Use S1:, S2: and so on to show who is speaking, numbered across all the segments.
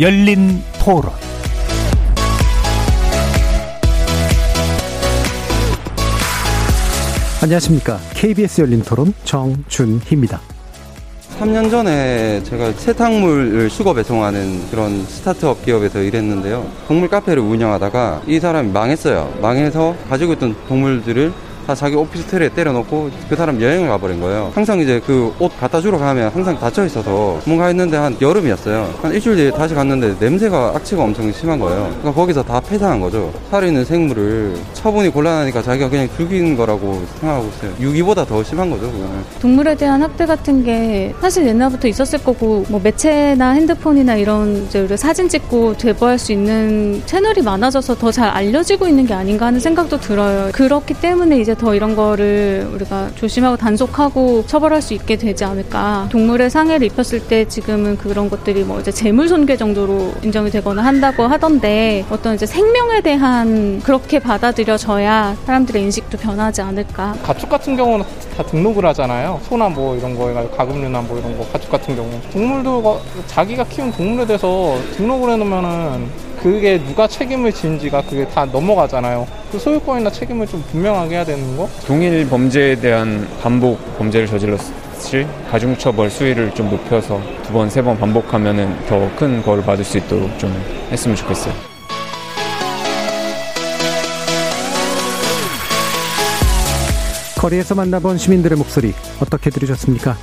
S1: 열린 토론
S2: 안녕하십니까. KBS 열린 토론 정준희입니다.
S3: 3년 전에 제가 세탁물을 수거 배송하는 그런 스타트업 기업에서 일했는데요. 동물 카페를 운영하다가 이 사람이 망했어요. 망해서 가지고 있던 동물들을 다 자기 오피스텔에 때려놓고 그 사람 여행을 가버린 거예요. 항상 이제 그 옷 갖다 주러 가면 항상 닫혀 있어서 뭔가 했는데 한 여름이었어요. 한 일주일 뒤에 다시 갔는데 냄새가 악취가 엄청 심한 거예요. 그러니까 거기서 다 폐사한 거죠. 살아있는 생물을 처분이 곤란하니까 자기가 그냥 죽인 거라고 생각하고 있어요. 유기보다 더 심한 거죠, 그거는.
S4: 동물에 대한 학대 같은 게 사실 옛날부터 있었을 거고 뭐 매체나 핸드폰이나 이런 이제 사진 찍고 제보할 수 있는 채널이 많아져서 더 잘 알려지고 있는 게 아닌가 하는 생각도 들어요. 그렇기 때문에 이제 더 이런 거를 우리가 조심하고 단속하고 처벌할 수 있게 되지 않을까. 동물의 상해를 입혔을 때 지금은 그런 것들이 뭐 이제 재물 손괴 정도로 인정이 되거나 한다고 하던데 어떤 이제 생명에 대한 그렇게 받아들여져야 사람들의 인식도 변하지 않을까.
S5: 가축 같은 경우는 다 등록을 하잖아요. 소나 뭐 이런 거 해가지고 가금류나 뭐 이런 거 가축 같은 경우 동물도 자기가 키운 동물에 대해서 등록을 해놓으면은 그게 누가 책임을 지는지가 그게 다 넘어가잖아요. 그 소유권이나 책임을 좀 분명하게 해야 되는 거.
S6: 동일 범죄에 대한 반복 범죄를 저질렀을 가중처벌 수위를 좀 높여서 두 번, 세 번 반복하면은 더 큰 벌을 받을 수 있도록 좀 했으면 좋겠어요.
S2: 거리에서 만나본 시민들의 목소리 어떻게 들으셨습니까?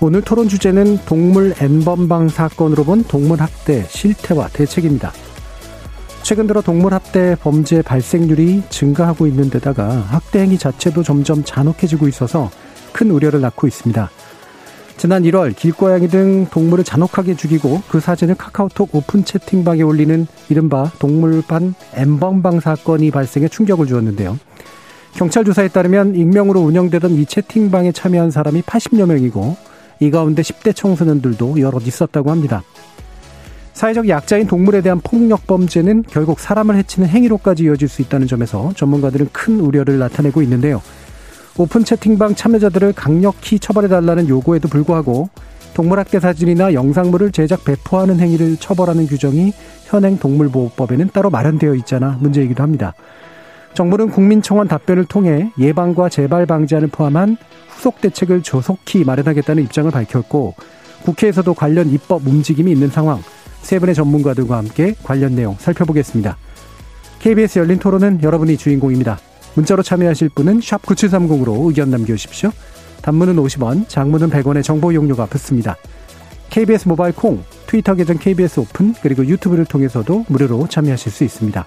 S2: 오늘 토론 주제는 동물 N번방 사건으로 본 동물학대 실태와 대책입니다. 최근 들어 동물학대 범죄 발생률이 증가하고 있는 데다가 학대 행위 자체도 점점 잔혹해지고 있어서 큰 우려를 낳고 있습니다. 지난 1월 길고양이 등 동물을 잔혹하게 죽이고 그 사진을 카카오톡 오픈 채팅방에 올리는 이른바 동물반 N번방 사건이 발생해 충격을 주었는데요. 경찰 조사에 따르면 익명으로 운영되던 이 채팅방에 참여한 사람이 80여 명이고 이 가운데 10대 청소년들도 여럿 있었다고 합니다. 사회적 약자인 동물에 대한 폭력 범죄는 결국 사람을 해치는 행위로까지 이어질 수 있다는 점에서 전문가들은 큰 우려를 나타내고 있는데요. 오픈 채팅방 참여자들을 강력히 처벌해달라는 요구에도 불구하고 동물학대 사진이나 영상물을 제작 배포하는 행위를 처벌하는 규정이 현행 동물보호법에는 따로 마련되어 있잖아 문제이기도 합니다. 정부는 국민청원 답변을 통해 예방과 재발 방지안을 포함한 후속 대책을 조속히 마련하겠다는 입장을 밝혔고 국회에서도 관련 입법 움직임이 있는 상황 세 분의 전문가들과 함께 관련 내용 살펴보겠습니다. KBS 열린 토론은 여러분이 주인공입니다. 문자로 참여하실 분은 9730으로 의견 남겨주십시오. 단문은 50원, 장문은 100원의 정보 이용료가 붙습니다. KBS 모바일 콩, 트위터 계정 KBS 오픈, 그리고 유튜브를 통해서도 무료로 참여하실 수 있습니다.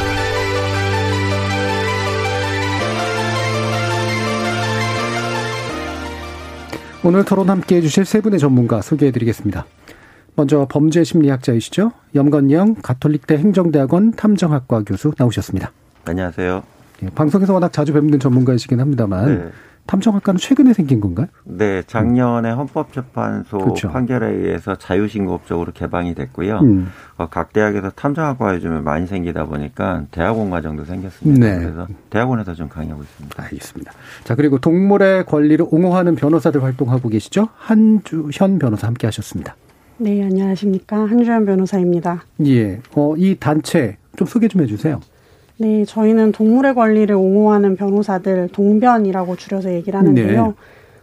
S2: 오늘 토론 함께 해주실 세 분의 전문가 소개해드리겠습니다. 먼저 범죄 심리학자이시죠. 염건영 가톨릭대 행정대학원 탐정학과 교수 나오셨습니다.
S7: 안녕하세요.
S2: 예, 방송에서 워낙 자주 뵙는 전문가이시긴 합니다만
S7: 네.
S2: 탐정학과는 최근에 생긴 건가요?
S7: 네, 작년에 헌법재판소
S2: 그렇죠.
S7: 판결에 의해서 자유신고법적으로 개방이 됐고요.
S2: 음.
S7: 어, 각 대학에서 탐정학과 요즘에 많이 생기다 보니까 대학원 과정도 생겼습니다.
S2: 네.
S7: 그래서 대학원에서 좀 강의하고 있습니다.
S2: 알겠습니다. 자 그리고 동물의 권리를 옹호하는 변호사들 활동하고 계시죠. 한주현 변호사 함께 하셨습니다.
S8: 네, 안녕하십니까. 한주연 변호사입니다.
S2: 예, 어, 이 단체 좀 소개 좀 해주세요.
S8: 네, 저희는 동물의 권리를 옹호하는 변호사들 동변이라고 줄여서 얘기를 하는데요.
S2: 네.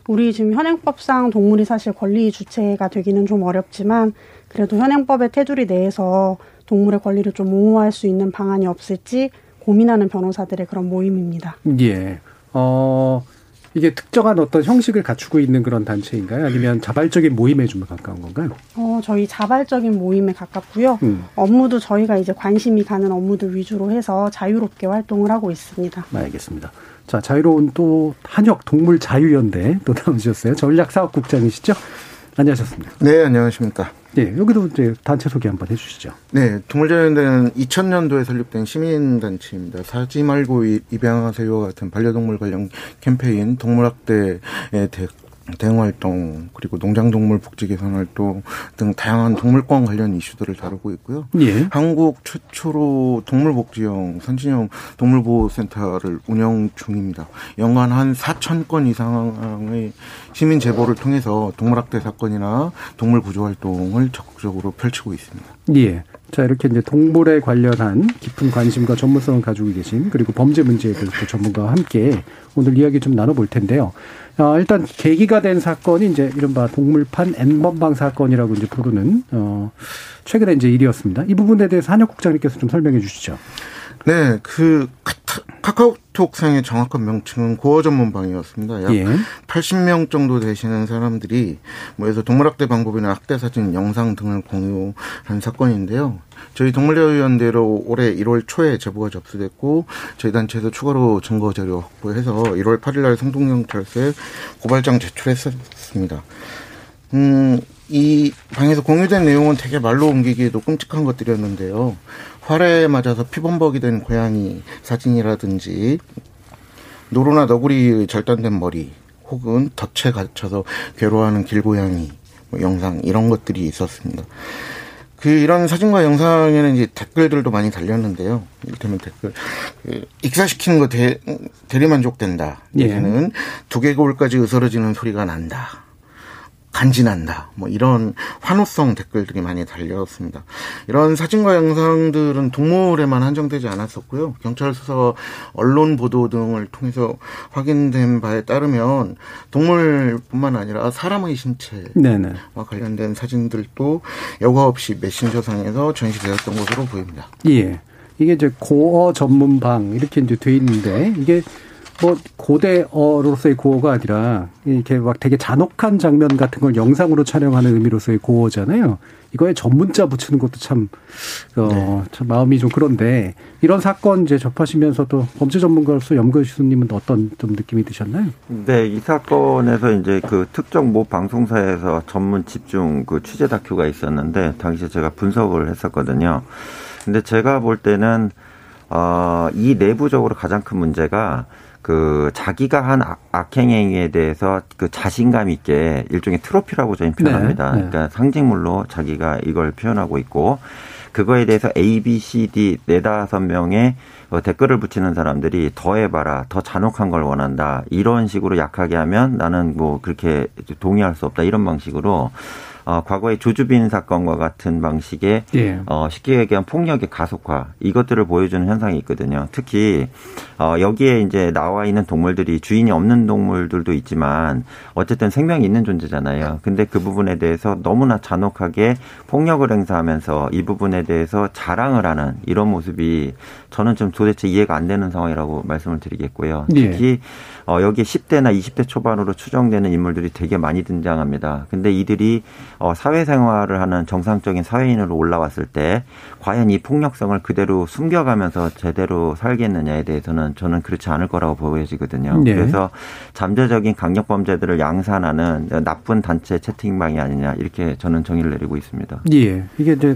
S8: 우리 지금 현행법상 동물이 사실 권리 주체가 되기는 좀 어렵지만 그래도 현행법의 테두리 내에서 동물의 권리를 좀 옹호할 수 있는 방안이 없을지 고민하는 변호사들의 그런 모임입니다.
S2: 예, 어, 이게 특정한 어떤 형식을 갖추고 있는 그런 단체인가요? 아니면 자발적인 모임에 좀 가까운 건가요?
S8: 어, 저희 자발적인 모임에 가깝고요.
S2: 음.
S8: 업무도 저희가 이제 관심이 가는 업무들 위주로 해서 자유롭게 활동을 하고 있습니다.
S2: 알겠습니다. 자, 자유로운 또 한혁 동물 자유연대 또 나오셨어요. 전략사업국장이시죠? 안녕하셨습니다.
S9: 네, 안녕하십니까.
S2: 네, 여기도 이제 단체 소개 한번 해주시죠.
S9: 네, 동물자연대는 2000년도에 설립된 시민단체입니다. 사지 말고 입양하세요 같은 반려동물 관련 캠페인, 동물학대에 대, 대응 활동 그리고 농장동물 복지 개선 활동 등 다양한 동물권 관련 이슈들을 다루고 있고요.
S2: 예.
S9: 한국 최초로 동물복지형 선진형 동물보호센터를 운영 중입니다. 연간 한 4천 건 이상의 시민 제보를 통해서 동물학대 사건이나 동물 구조 활동을 적극적으로 펼치고 있습니다.
S2: 예. 자, 이렇게 이제 동물에 관련한 깊은 관심과 전문성을 가지고 계신 그리고 범죄 문제에 대해서 전문가와 함께 오늘 이야기 좀 나눠볼 텐데요. 어, 일단 계기가 된 사건이 이제 이른바 동물판 N번방 사건이라고 이제 부르는 어, 최근에 이제 일이었습니다. 이 부분에 대해서 한혁 국장님께서 좀 설명해 주시죠.
S9: 네, 그 카카오톡상의 정확한 명칭은 고어 전문방이었습니다. 약 예. 80명 정도 되시는 사람들이 뭐해서 동물학대 방법이나 학대 사진, 영상 등을 공유한 사건인데요. 저희 동물대위원대로 올해 1월 초에 제보가 접수됐고 저희 단체에서 추가로 증거 자료 확보해서 1월 8일 날 성동경찰서에 고발장 제출했었습니다. 음, 이 방에서 공유된 내용은 되게 말로 옮기기에도 끔찍한 것들이었는데요. 활에 맞아서 피범벅이 된 고양이 사진이라든지 노루나 너구리의 절단된 머리 혹은 덫에 갇혀서 괴로워하는 길고양이 뭐 영상 이런 것들이 있었습니다. 그 이런 사진과 영상에는 이제 댓글들도 많이 달렸는데요. 이를테면 댓글 그 익사시키는 거 대, 대리만족된다. 예. 두개골까지 으스러지는 소리가 난다. 간지난다. 뭐 이런 환호성 댓글들이 많이 달렸습니다. 이런 사진과 영상들은 동물에만 한정되지 않았었고요. 경찰 수사, 언론 보도 등을 통해서 확인된 바에 따르면 동물뿐만 아니라 사람의 신체와 네네. 관련된 사진들도 여과 없이 메신저상에서 전시되었던 것으로 보입니다.
S2: 예. 이게 이제 고어 전문방 이렇게 이제 돼 있는데 이게 뭐 고대어로서의 고어가 아니라 이렇게 막 되게 잔혹한 장면 같은 걸 영상으로 촬영하는 의미로서의 고어잖아요. 이거에 전문자 붙이는 것도 참, 어, 네. 참 마음이 좀 그런데 이런 사건 이제 접하시면서도 범죄 전문가로서 염근 교수님은 어떤 좀 느낌이 드셨나요?
S7: 네, 이 사건에서 이제 그 특정 모 방송사에서 전문 집중 그 취재 다큐가 있었는데 당시에 제가 분석을 했었거든요. 근데 제가 볼 때는 어, 이 내부적으로 가장 큰 문제가 그 자기가 한 악행행위에 대해서 그 자신감 있게 일종의 트로피라고 표현합니다. 네, 네. 그러니까 상징물로 자기가 이걸 표현하고 있고 그거에 대해서 A, B, C, D 네다섯 명의 어, 댓글을 붙이는 사람들이 더 해봐라, 더 잔혹한 걸 원한다. 이런 식으로 약하게 하면 나는 뭐 그렇게 동의할 수 없다. 이런 방식으로 어, 과거의 조주빈 사건과 같은 방식의 예. 어, 쉽게 얘기한 폭력의 가속화 이것들을 보여주는 현상이 있거든요. 특히 어, 여기에 이제 나와 있는 동물들이 주인이 없는 동물들도 있지만 어쨌든 생명이 있는 존재잖아요. 근데 그 부분에 대해서 너무나 잔혹하게 폭력을 행사하면서 이 부분에 대해서 자랑을 하는 이런 모습이 저는 좀 도대체 이해가 안 되는 상황이라고 말씀을 드리겠고요. 예. 특히 어, 여기에 10대나 20대 초반으로 추정되는 인물들이 되게 많이 등장합니다. 근데 이들이 어, 사회생활을 하는 정상적인 사회인으로 올라왔을 때 과연 이 폭력성을 그대로 숨겨가면서 제대로 살겠느냐에 대해서는 저는 그렇지 않을 거라고 보여지거든요. 네. 그래서 잠재적인 강력범죄들을 양산하는 나쁜 단체 채팅방이 아니냐 이렇게 저는 정의를 내리고 있습니다.
S2: 예. 이게 이제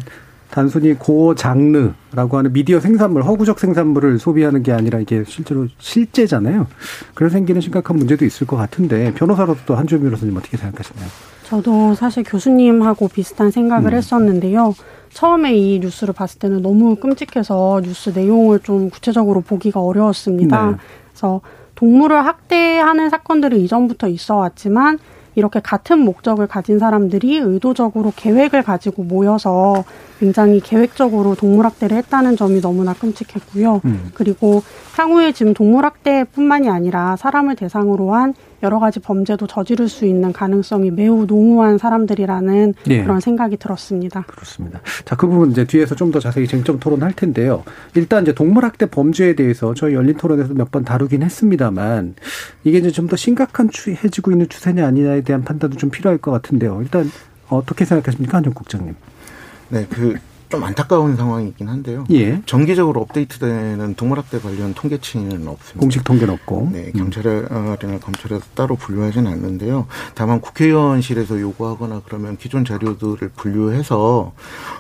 S2: 단순히 고 장르라고 하는 미디어 생산물, 허구적 생산물을 소비하는 게 아니라 이게 실제로 실제잖아요. 그래서 생기는 심각한 문제도 있을 것 같은데 변호사로서 한주미 변호사님 어떻게 생각하시나요?
S8: 저도 사실 교수님하고 비슷한 생각을 음. 했었는데요. 처음에 이 뉴스를 봤을 때는 너무 끔찍해서 뉴스 내용을 좀 구체적으로 보기가 어려웠습니다. 네. 그래서 동물을 학대하는 사건들이 이전부터 있어 왔지만 이렇게 같은 목적을 가진 사람들이 의도적으로 계획을 가지고 모여서 굉장히 계획적으로 동물학대를 했다는 점이 너무나 끔찍했고요. 음. 그리고 향후에 지금 동물학대뿐만이 아니라 사람을 대상으로 한 여러 가지 범죄도 저지를 수 있는 가능성이 매우 농후한 사람들이라는 네. 그런 생각이 들었습니다.
S2: 그렇습니다. 자, 그 부분 이제 뒤에서 좀 더 자세히 쟁점 토론할 텐데요. 일단 이제 동물학대 범죄에 대해서 저희 열린 토론에서 몇 번 다루긴 했습니다만 이게 이제 좀 더 심각한 추해지고 있는 추세냐 아니냐에 대한 판단도 좀 필요할 것 같은데요. 일단 어떻게 생각하십니까, 한정 국장님?
S9: 네, 그 좀 안타까운 상황이긴 한데요. 예. 정기적으로 업데이트되는 동물학대 관련 통계치는 없습니다.
S2: 공식 통계는 없고.
S9: 네, 경찰이나 검찰에서 따로 분류하지는 않는데요. 다만 국회의원실에서 요구하거나 그러면 기존 자료들을 분류해서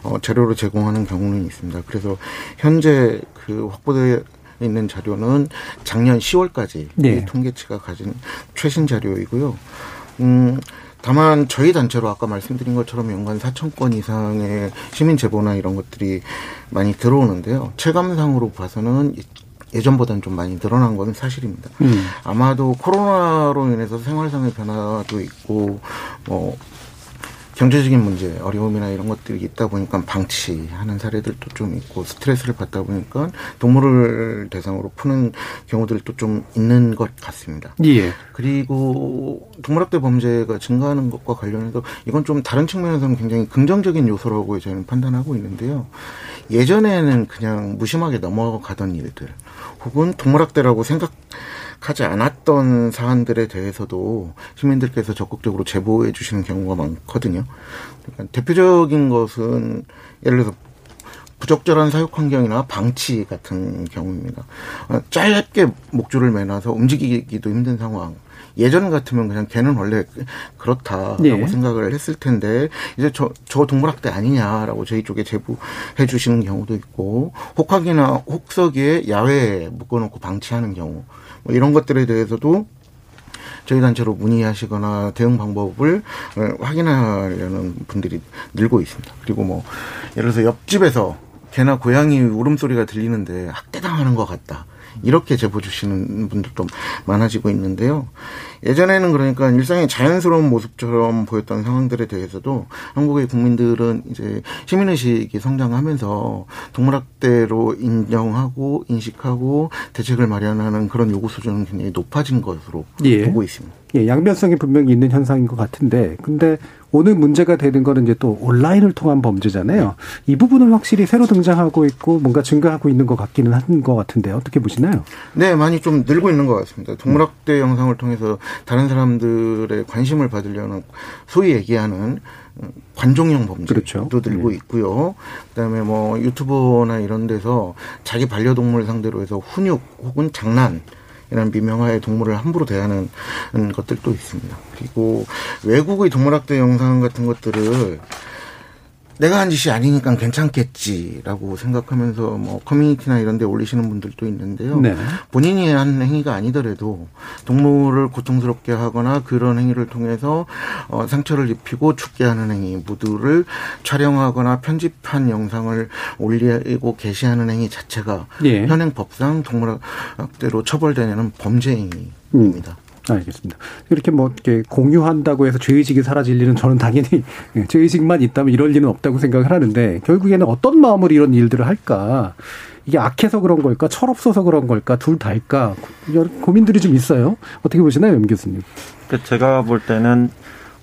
S9: 어, 자료로 제공하는 경우는 있습니다. 그래서 현재 그 확보돼 있는 자료는 작년 10월까지 네. 통계치가 가진 최신 자료이고요. 음, 다만 저희 단체로 아까 말씀드린 것처럼 연간 4천 건 이상의 시민 제보나 이런 것들이 많이 들어오는데요. 체감상으로 봐서는 예전보다는 좀 많이 늘어난 건 사실입니다. 음. 아마도 코로나로 인해서 생활상의 변화도 있고 뭐 경제적인 문제, 어려움이나 이런 것들이 있다 보니까 방치하는 사례들도 좀 있고 스트레스를 받다 보니까 동물을 대상으로 푸는 경우들도 좀 있는 것 같습니다. 예. 그리고 동물학대 범죄가 증가하는 것과 관련해서 이건 좀 다른 측면에서는 굉장히 긍정적인 요소라고 저희는 판단하고 있는데요. 예전에는 그냥 무심하게 넘어가던 일들 혹은 동물학대라고 생각 하지 않았던 사안들에 대해서도 시민들께서 적극적으로 제보해 주시는 경우가 많거든요. 그러니까 대표적인 것은 예를 들어서 부적절한 사육 환경이나 방치 같은 경우입니다. 어, 짧게 목줄을 매놔서 움직이기도 힘든 상황. 예전 같으면 그냥 걔는 원래 그렇다라고 네. 생각을 했을 텐데 이제 저, 저 동물학대 아니냐라고 저희 쪽에 제보해 주시는 경우도 있고 혹학이나 혹서기에 야외에 묶어놓고 방치하는 경우 뭐 이런 것들에 대해서도 저희 단체로 문의하시거나 대응 방법을 어, 확인하려는 분들이 늘고 있습니다. 그리고 뭐 예를 들어서 옆집에서 개나 고양이 울음소리가 들리는데 학대당하는 것 같다. 이렇게 제보 주시는 분들도 많아지고 있는데요. 예전에는 그러니까 일상의 자연스러운 모습처럼 보였던 상황들에 대해서도 한국의 국민들은 이제 시민의식이 성장하면서 동물학대로 인정하고 인식하고 대책을 마련하는 그런 요구 수준은 굉장히 높아진 것으로 예. 보고 있습니다.
S2: 예, 양면성이 분명히 있는 현상인 것 같은데, 근데 오늘 문제가 되는 거는 이제 또 온라인을 통한 범죄잖아요. 이 부분은 확실히 새로 등장하고 있고 뭔가 증가하고 있는 것 같기는 한 것 같은데 어떻게 보시나요?
S9: 네, 많이 좀 늘고 있는 것 같습니다. 동물학대 음. 영상을 통해서 다른 사람들의 관심을 받으려는 소위 얘기하는 관종형 범죄도 그렇죠. 늘고 네. 있고요. 그다음에 뭐 유튜브나 이런 데서 자기 반려동물 상대로 해서 훈육 혹은 장난 이런 미명화의 동물을 함부로 대하는 것들도 있습니다. 그리고 외국의 동물학대 영상 같은 것들을 내가 한 짓이 아니니까 괜찮겠지라고 생각하면서 뭐 커뮤니티나 이런 데 올리시는 분들도 있는데요. 네. 본인이 한 행위가 아니더라도 동물을 고통스럽게 하거나 그런 행위를 통해서 어, 상처를 입히고 죽게 하는 행위 모두를 촬영하거나 편집한 영상을 올리고 게시하는 행위 자체가 예. 현행 법상 동물학대로 처벌되는 범죄 행위입니다. 음.
S2: 알겠습니다. 이렇게 뭐 이렇게 공유한다고 해서 죄의식이 사라질 일은 저는 당연히 예, 죄의식만 있다면 이럴 리는 없다고 생각을 하는데 결국에는 어떤 마음으로 이런 일들을 할까? 이게 악해서 그런 걸까? 철없어서 그런 걸까? 둘 다일까? 고민들이 좀 있어요. 어떻게 보시나요, 염 교수님?
S7: 그 제가 볼 때는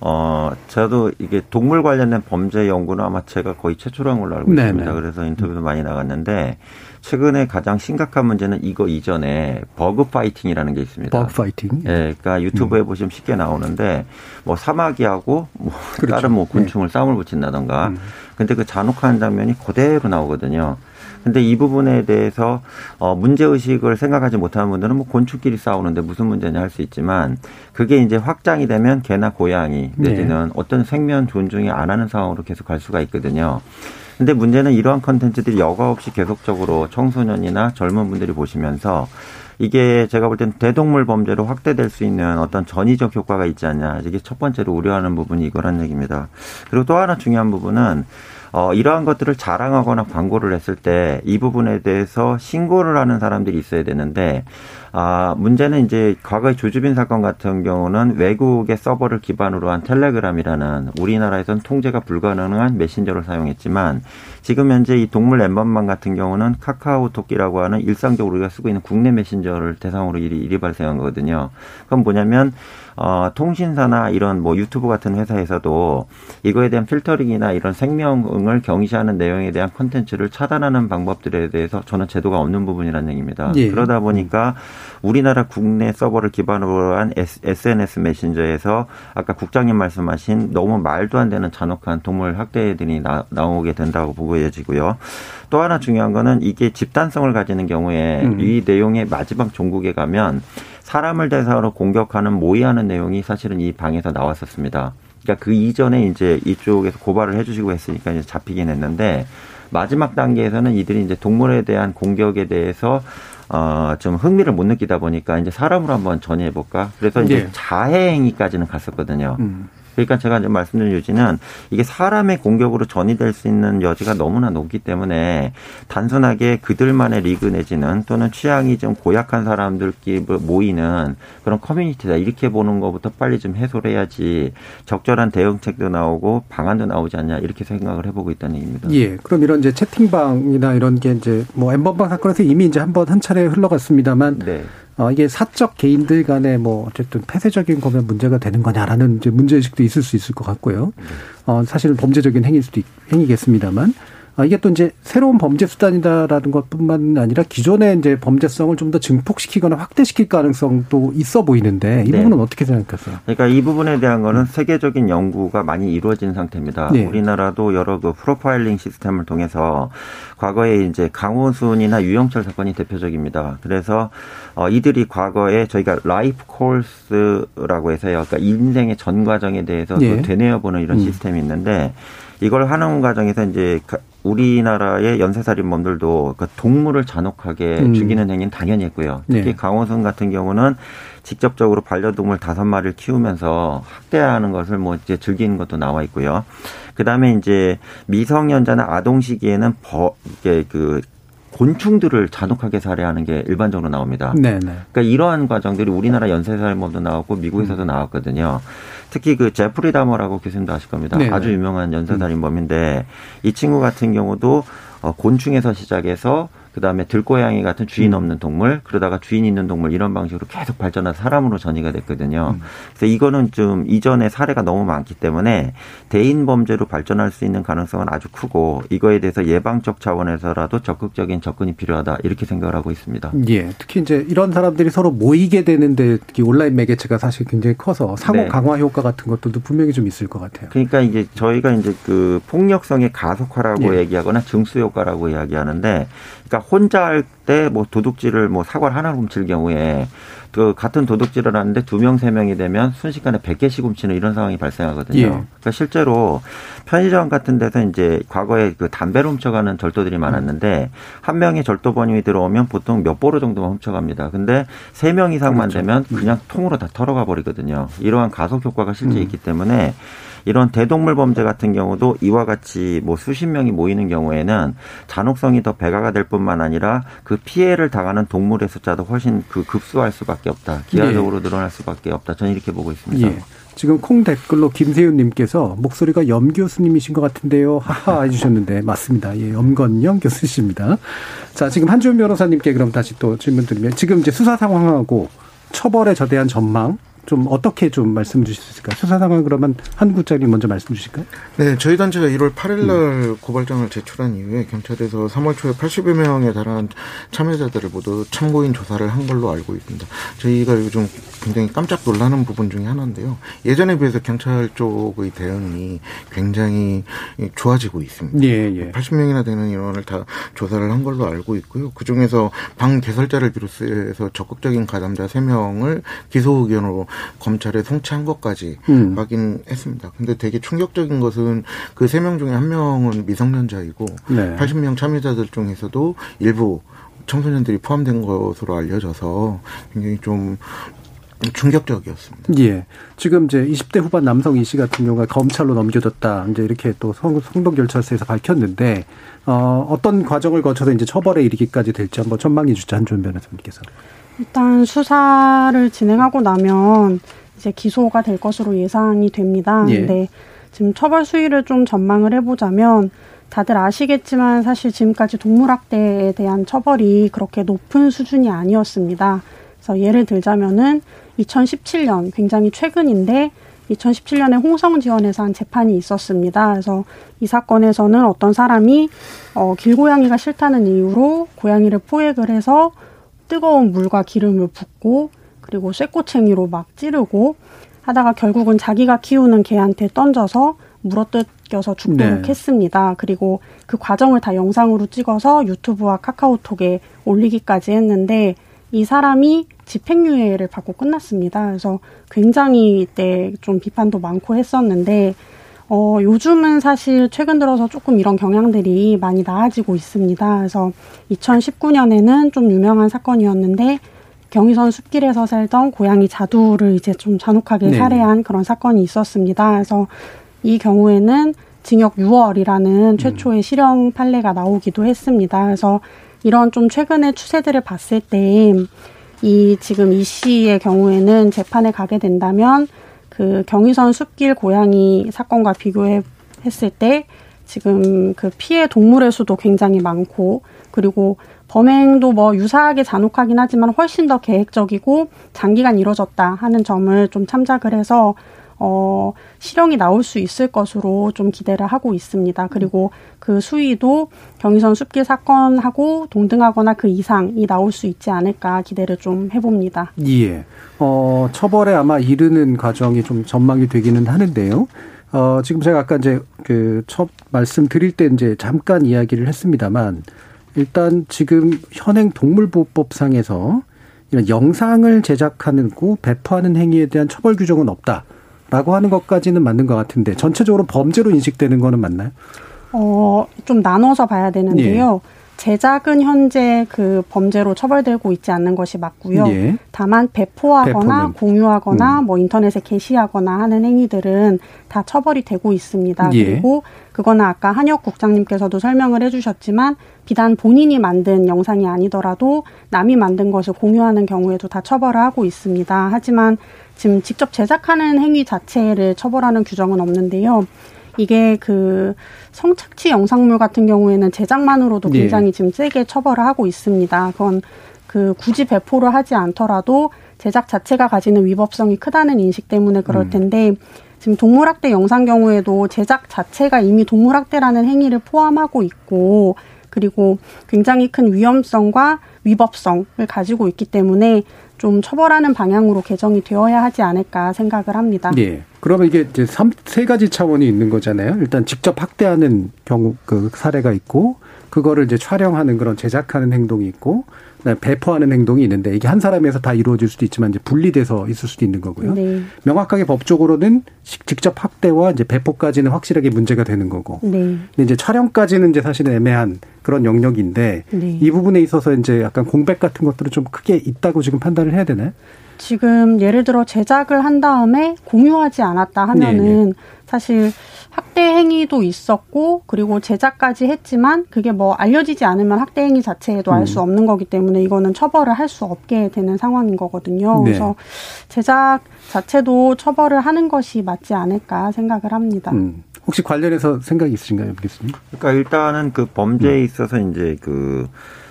S7: 어, 저도 이게 동물 관련된 범죄 연구는 아마 제가 거의 최초로 한 걸로 알고 네네. 있습니다. 그래서 인터뷰도 많이 나갔는데 최근에 가장 심각한 문제는 이거 이전에 bug fighting이라는 게 있습니다.
S2: Bug fighting.
S7: 예, 그러니까 유튜브에 음. 보시면 쉽게 나오는데 뭐 사마귀하고 뭐 그렇죠. 다른 뭐 곤충을 네. 싸움을 붙인다던가. 음. 근데 그 잔혹한 장면이 그대로 나오거든요. 근데 이 부분에 대해서 어 문제 의식을 생각하지 못하는 분들은 뭐 곤충끼리 싸우는데 무슨 문제냐 할 수 있지만 그게 이제 확장이 되면 개나 고양이 내지는 네. 어떤 생명 존중이 안 하는 상황으로 계속 갈 수가 있거든요. 근데 문제는 이러한 컨텐츠들이 여과 없이 계속적으로 청소년이나 젊은 분들이 보시면서 이게 제가 볼 때는 대동물 범죄로 확대될 수 있는 어떤 전이적 효과가 있지 않냐. 이게 첫 번째로 우려하는 부분이 이거란 얘기입니다. 그리고 또 하나 중요한 부분은 어, 이러한 것들을 자랑하거나 광고를 했을 때 이 부분에 대해서 신고를 하는 사람들이 있어야 되는데 아, 문제는 이제 과거의 조주빈 사건 같은 경우는 외국의 서버를 기반으로 한 텔레그램이라는 우리나라에선 통제가 불가능한 메신저를 사용했지만 지금 현재 이 동물 엠번방 같은 경우는 카카오톡이라고 하는 일상적으로 우리가 쓰고 있는 국내 메신저를 대상으로 일이, 일이 발생한 거거든요. 그건 뭐냐면 어, 통신사나 이런 뭐 유튜브 같은 회사에서도 이거에 대한 필터링이나 이런 생명을 경시하는 내용에 대한 콘텐츠를 차단하는 방법들에 대해서 저는 제도가 없는 부분이라는 얘기입니다. 예. 그러다 보니까 우리나라 국내 서버를 기반으로 한 SNS 메신저에서 아까 국장님 말씀하신 너무 말도 안 되는 잔혹한 동물 학대들이 나, 나오게 된다고 보고해지고요. 또 하나 중요한 거는 이게 집단성을 가지는 경우에 음. 이 내용의 마지막 종국에 가면 사람을 대상으로 공격하는 모의하는 내용이 사실은 이 방에서 나왔었습니다. 그러니까 그 이전에 이제 이쪽에서 고발을 해주시고 했으니까 이제 잡히긴 했는데 마지막 단계에서는 이들이 이제 동물에 대한 공격에 대해서 어, 좀 흥미를 못 느끼다 보니까 이제 사람으로 한번 전해볼까? 그래서 이제 네. 자해 행위까지는 갔었거든요. 음. 그러니까 제가 이제 말씀드린 요지는 이게 사람의 공격으로 전이될 수 있는 여지가 너무나 높기 때문에 단순하게 그들만의 리그 내지는 또는 취향이 좀 고약한 사람들끼리 모이는 그런 커뮤니티다 이렇게 보는 것부터 빨리 좀 해소를 해야지 적절한 대응책도 나오고 방안도 나오지 않냐 이렇게 생각을 해보고 있다는 얘기입니다.
S2: 예. 그럼 이런 이제 채팅방이나 이런 게 이제 뭐 엠번방 사건에서 이미 이제 한번 한 차례 흘러갔습니다만 네. 어, 이게 사적 개인들 간에 뭐 어쨌든 폐쇄적인 거면 문제가 되는 거냐라는 이제 문제의식도 있을 수 있을 것 같고요. 어, 사실은 범죄적인 행위일 수도 있, 행위겠습니다만 아, 이게 또 이제 새로운 범죄 수단이다라는 것뿐만 아니라 기존의 이제 범죄성을 좀 더 증폭시키거나 확대시킬 가능성도 있어 보이는데 이 네. 부분은 어떻게 생각하세요?
S7: 그러니까 이 부분에 대한 거는 세계적인 연구가 많이 이루어진 상태입니다. 네. 우리나라도 여러 그 프로파일링 시스템을 통해서 과거에 이제 강호순이나 유영철 사건이 대표적입니다. 그래서 어 이들이 과거에 저희가 life course라고 해서요. 그러니까 인생의 전 과정에 대해서 네. 되뇌어 보는 이런 음. 시스템이 있는데 이걸 하는 과정에서 이제 우리나라의 연쇄살인범들도 그 동물을 잔혹하게 음. 죽이는 행위는 당연히 했고요. 특히 네. 강호순 같은 경우는 직접적으로 반려동물 다섯 마리를 키우면서 학대하는 것을 뭐 이제 즐기는 것도 나와 있고요. 그 다음에 이제 미성년자나 아동 시기에는 버, 이게 그 곤충들을 잔혹하게 살해하는 게 일반적으로 나옵니다. 네네. 네. 그러니까 이러한 과정들이 우리나라 연쇄살인범도 나왔고 미국에서도 음. 나왔거든요. 특히 그 제프리 다머라고 교수님도 아실 겁니다. 네네. 아주 유명한 연쇄살인범인데 이 친구 같은 경우도 어, 곤충에서 시작해서 그다음에 들고양이 같은 주인 음. 없는 동물 그러다가 주인 있는 동물 이런 방식으로 계속 발전해서 사람으로 전이가 됐거든요. 음. 그래서 이거는 좀 이전에 사례가 너무 많기 때문에 대인 범죄로 발전할 수 있는 가능성은 아주 크고 이거에 대해서 예방적 차원에서라도 적극적인 접근이 필요하다 이렇게 생각을 하고 있습니다.
S2: 예. 특히 이제 이런 사람들이 서로 모이게 되는데 특히 온라인 매개체가 사실 굉장히 커서 상호 네. 강화 효과 같은 것들도 분명히 좀 있을 것 같아요.
S7: 그러니까 이제 저희가 이제 그 폭력성의 가속화라고 예. 얘기하거나 증수 효과라고 이야기하는데 그러니까 혼자 할 때 뭐 도둑질을 뭐 사과를 하나 훔칠 경우에 그 같은 도둑질을 하는데 두 명, 세 명이 되면 순식간에 100개씩 훔치는 이런 상황이 발생하거든요. 예. 그러니까 실제로 편의점 같은 데서 이제 과거에 그 담배를 훔쳐가는 절도들이 많았는데 한 명의 절도범이 들어오면 보통 몇 보로 정도만 훔쳐갑니다. 근데 세 명 이상만 그렇죠. 되면 그냥 통으로 다 털어가 버리거든요. 이러한 가속 효과가 실제 음. 있기 때문에 이런 대동물 범죄 같은 경우도 이와 같이 뭐 수십 명이 모이는 경우에는 잔혹성이 더 배가가 될 뿐만 아니라 그 피해를 당하는 동물의 숫자도 훨씬 그 급수할 수밖에 없다. 기하적으로 네. 늘어날 수밖에 없다. 저는 이렇게 보고 있습니다. 예.
S2: 지금 콩 댓글로 김세윤님께서 목소리가 염 교수님이신 것 같은데요. 하하 해주셨는데 맞습니다. 예, 염건영 교수십니다. 자, 지금 한주훈 변호사님께 그럼 다시 또 질문 드리면 지금 이제 수사 상황하고 처벌에 저대한 전망 좀 어떻게 좀 말씀 주실 수 있을까요? 수사 상황 그러면 한 국장님 먼저 말씀 주실까요?
S9: 네, 저희 단체가 1월 8일 날 음. 고발장을 제출한 이후에 경찰에서 3월 초에 80여 명에 달한 참여자들을 모두 참고인 조사를 한 걸로 알고 있습니다. 저희가 요즘 굉장히 깜짝 놀라는 부분 중에 하나인데요. 예전에 비해서 경찰 쪽의 대응이 굉장히 좋아지고 있습니다. 예, 예. 80명이나 되는 인원을 다 조사를 한 걸로 알고 있고요. 그 중에서 방 개설자를 비롯해서 적극적인 가담자 3명을 기소 의견으로 검찰에 송치한 것까지 음. 확인했습니다. 근데 되게 충격적인 것은 그 세 명 중에 한 명은 미성년자이고 네. 80명 참여자들 중에서도 일부 청소년들이 포함된 것으로 알려져서 굉장히 좀 충격적이었습니다.
S2: 예. 지금 이제 20대 후반 남성 이 씨 같은 경우가 검찰로 넘겨졌다. 이제 이렇게 또 성, 동 결찰서에서 밝혔는데, 어, 어떤 과정을 거쳐서 이제 처벌에 이르기까지 될지 한번 전망해 주자, 한준 변호사님께서.
S8: 일단 수사를 진행하고 나면 이제 기소가 될 것으로 예상이 됩니다. 예. 근데 지금 처벌 수위를 좀 전망을 해보자면 다들 아시겠지만 사실 지금까지 동물학대에 대한 처벌이 그렇게 높은 수준이 아니었습니다. 그래서 예를 들자면은 2017년 굉장히 최근인데 2017년에 홍성지원에서 한 재판이 있었습니다. 그래서 이 사건에서는 어떤 사람이 어, 길고양이가 싫다는 이유로 고양이를 포획을 해서 뜨거운 물과 기름을 붓고 그리고 쇠꼬챙이로 막 찌르고 하다가 결국은 자기가 키우는 개한테 던져서 물어뜯겨서 죽도록 네. 했습니다. 그리고 그 과정을 다 영상으로 찍어서 유튜브와 카카오톡에 올리기까지 했는데 이 사람이 집행유예를 받고 끝났습니다. 그래서 굉장히 이때 좀 비판도 많고 했었는데 어, 요즘은 사실 최근 들어서 조금 이런 경향들이 많이 나아지고 있습니다. 그래서 2019년에는 좀 유명한 사건이었는데 경의선 숲길에서 살던 고양이 자두를 이제 좀 잔혹하게 네. 살해한 그런 사건이 있었습니다. 그래서 이 경우에는 징역 6월이라는 최초의 실형 판례가 나오기도 했습니다. 그래서 이런 좀 최근의 추세들을 봤을 때 이 지금 이 씨의 경우에는 재판에 가게 된다면 그 경의선 숲길 고양이 사건과 비교해 했을 때 지금 그 피해 동물의 수도 굉장히 많고 그리고 범행도 뭐 유사하게 잔혹하긴 하지만 훨씬 더 계획적이고 장기간 이뤄졌다 하는 점을 좀 참작을 해서 어, 실형이 나올 수 있을 것으로 좀 기대를 하고 있습니다. 그리고 그 수위도 경의선 숲길 사건하고 동등하거나 그 이상이 나올 수 있지 않을까 기대를 좀 해봅니다.
S2: 예. 어, 처벌에 아마 이르는 과정이 좀 전망이 되기는 하는데요. 어, 지금 제가 아까 이제 그 첫 말씀 드릴 때 이제 잠깐 이야기를 했습니다만 일단 지금 현행 동물보호법상에서 이런 영상을 제작하는 고 배포하는 행위에 대한 처벌 규정은 없다 라고 하는 것까지는 맞는 것 같은데 전체적으로 범죄로 인식되는 거는 맞나요?
S8: 어, 좀 나눠서 봐야 되는데요. 예. 제작은 현재 그 범죄로 처벌되고 있지 않는 것이 맞고요. 예. 다만 배포하거나 배포는. 공유하거나 음. 뭐 인터넷에 게시하거나 하는 행위들은 다 처벌이 되고 있습니다. 예. 그리고 그거는 아까 한혁 국장님께서도 설명을 해주셨지만 비단 본인이 만든 영상이 아니더라도 남이 만든 것을 공유하는 경우에도 다 처벌을 하고 있습니다. 하지만 지금 직접 제작하는 행위 자체를 처벌하는 규정은 없는데요. 이게 그 성착취 영상물 같은 경우에는 제작만으로도 네. 굉장히 네. 지금 세게 처벌을 하고 있습니다. 그건 그 굳이 배포를 하지 않더라도 제작 자체가 가지는 위법성이 크다는 인식 때문에 그럴 음. 텐데 지금 동물학대 영상 경우에도 제작 자체가 이미 동물학대라는 행위를 포함하고 있고 그리고 굉장히 큰 위험성과 위법성을 가지고 있기 때문에 좀 처벌하는 방향으로 개정이 되어야 하지 않을까 생각을 합니다.
S2: 네. 그러면 이게 이제 세 가지 차원이 있는 거잖아요. 일단 직접 학대하는 경우 그 사례가 있고 그거를 이제 촬영하는 그런 제작하는 행동이 있고 배포하는 행동이 있는데 이게 한 사람에서 다 이루어질 수도 있지만 이제 분리돼서 있을 수도 있는 거고요. 네. 명확하게 법적으로는 직접 학대와 이제 배포까지는 확실하게 문제가 되는 거고. 네. 근데 이제 촬영까지는 이제 사실은 애매한 그런 영역인데 네. 이 부분에 있어서 이제 약간 공백 같은 것들은 좀 크게 있다고 지금 판단을 해야 되나요?
S8: 지금 예를 들어 제작을 한 다음에 공유하지 않았다 하면은 네, 네. 사실 학대 행위도 있었고 그리고 제작까지 했지만 그게 뭐 알려지지 않으면 학대 행위 자체에도 알수 음. 없는 거기 때문에 이거는 처벌을 할 수 없게 되는 상황인 거거든요. 네. 그래서 제작 자체도 처벌을 하는 것이 맞지 않을까 생각을 합니다. 음.
S2: 혹시 관련해서 생각이 있으신가요, 교수님?
S7: 그러니까 일단은 그 범죄에 음. 있어서 이제 그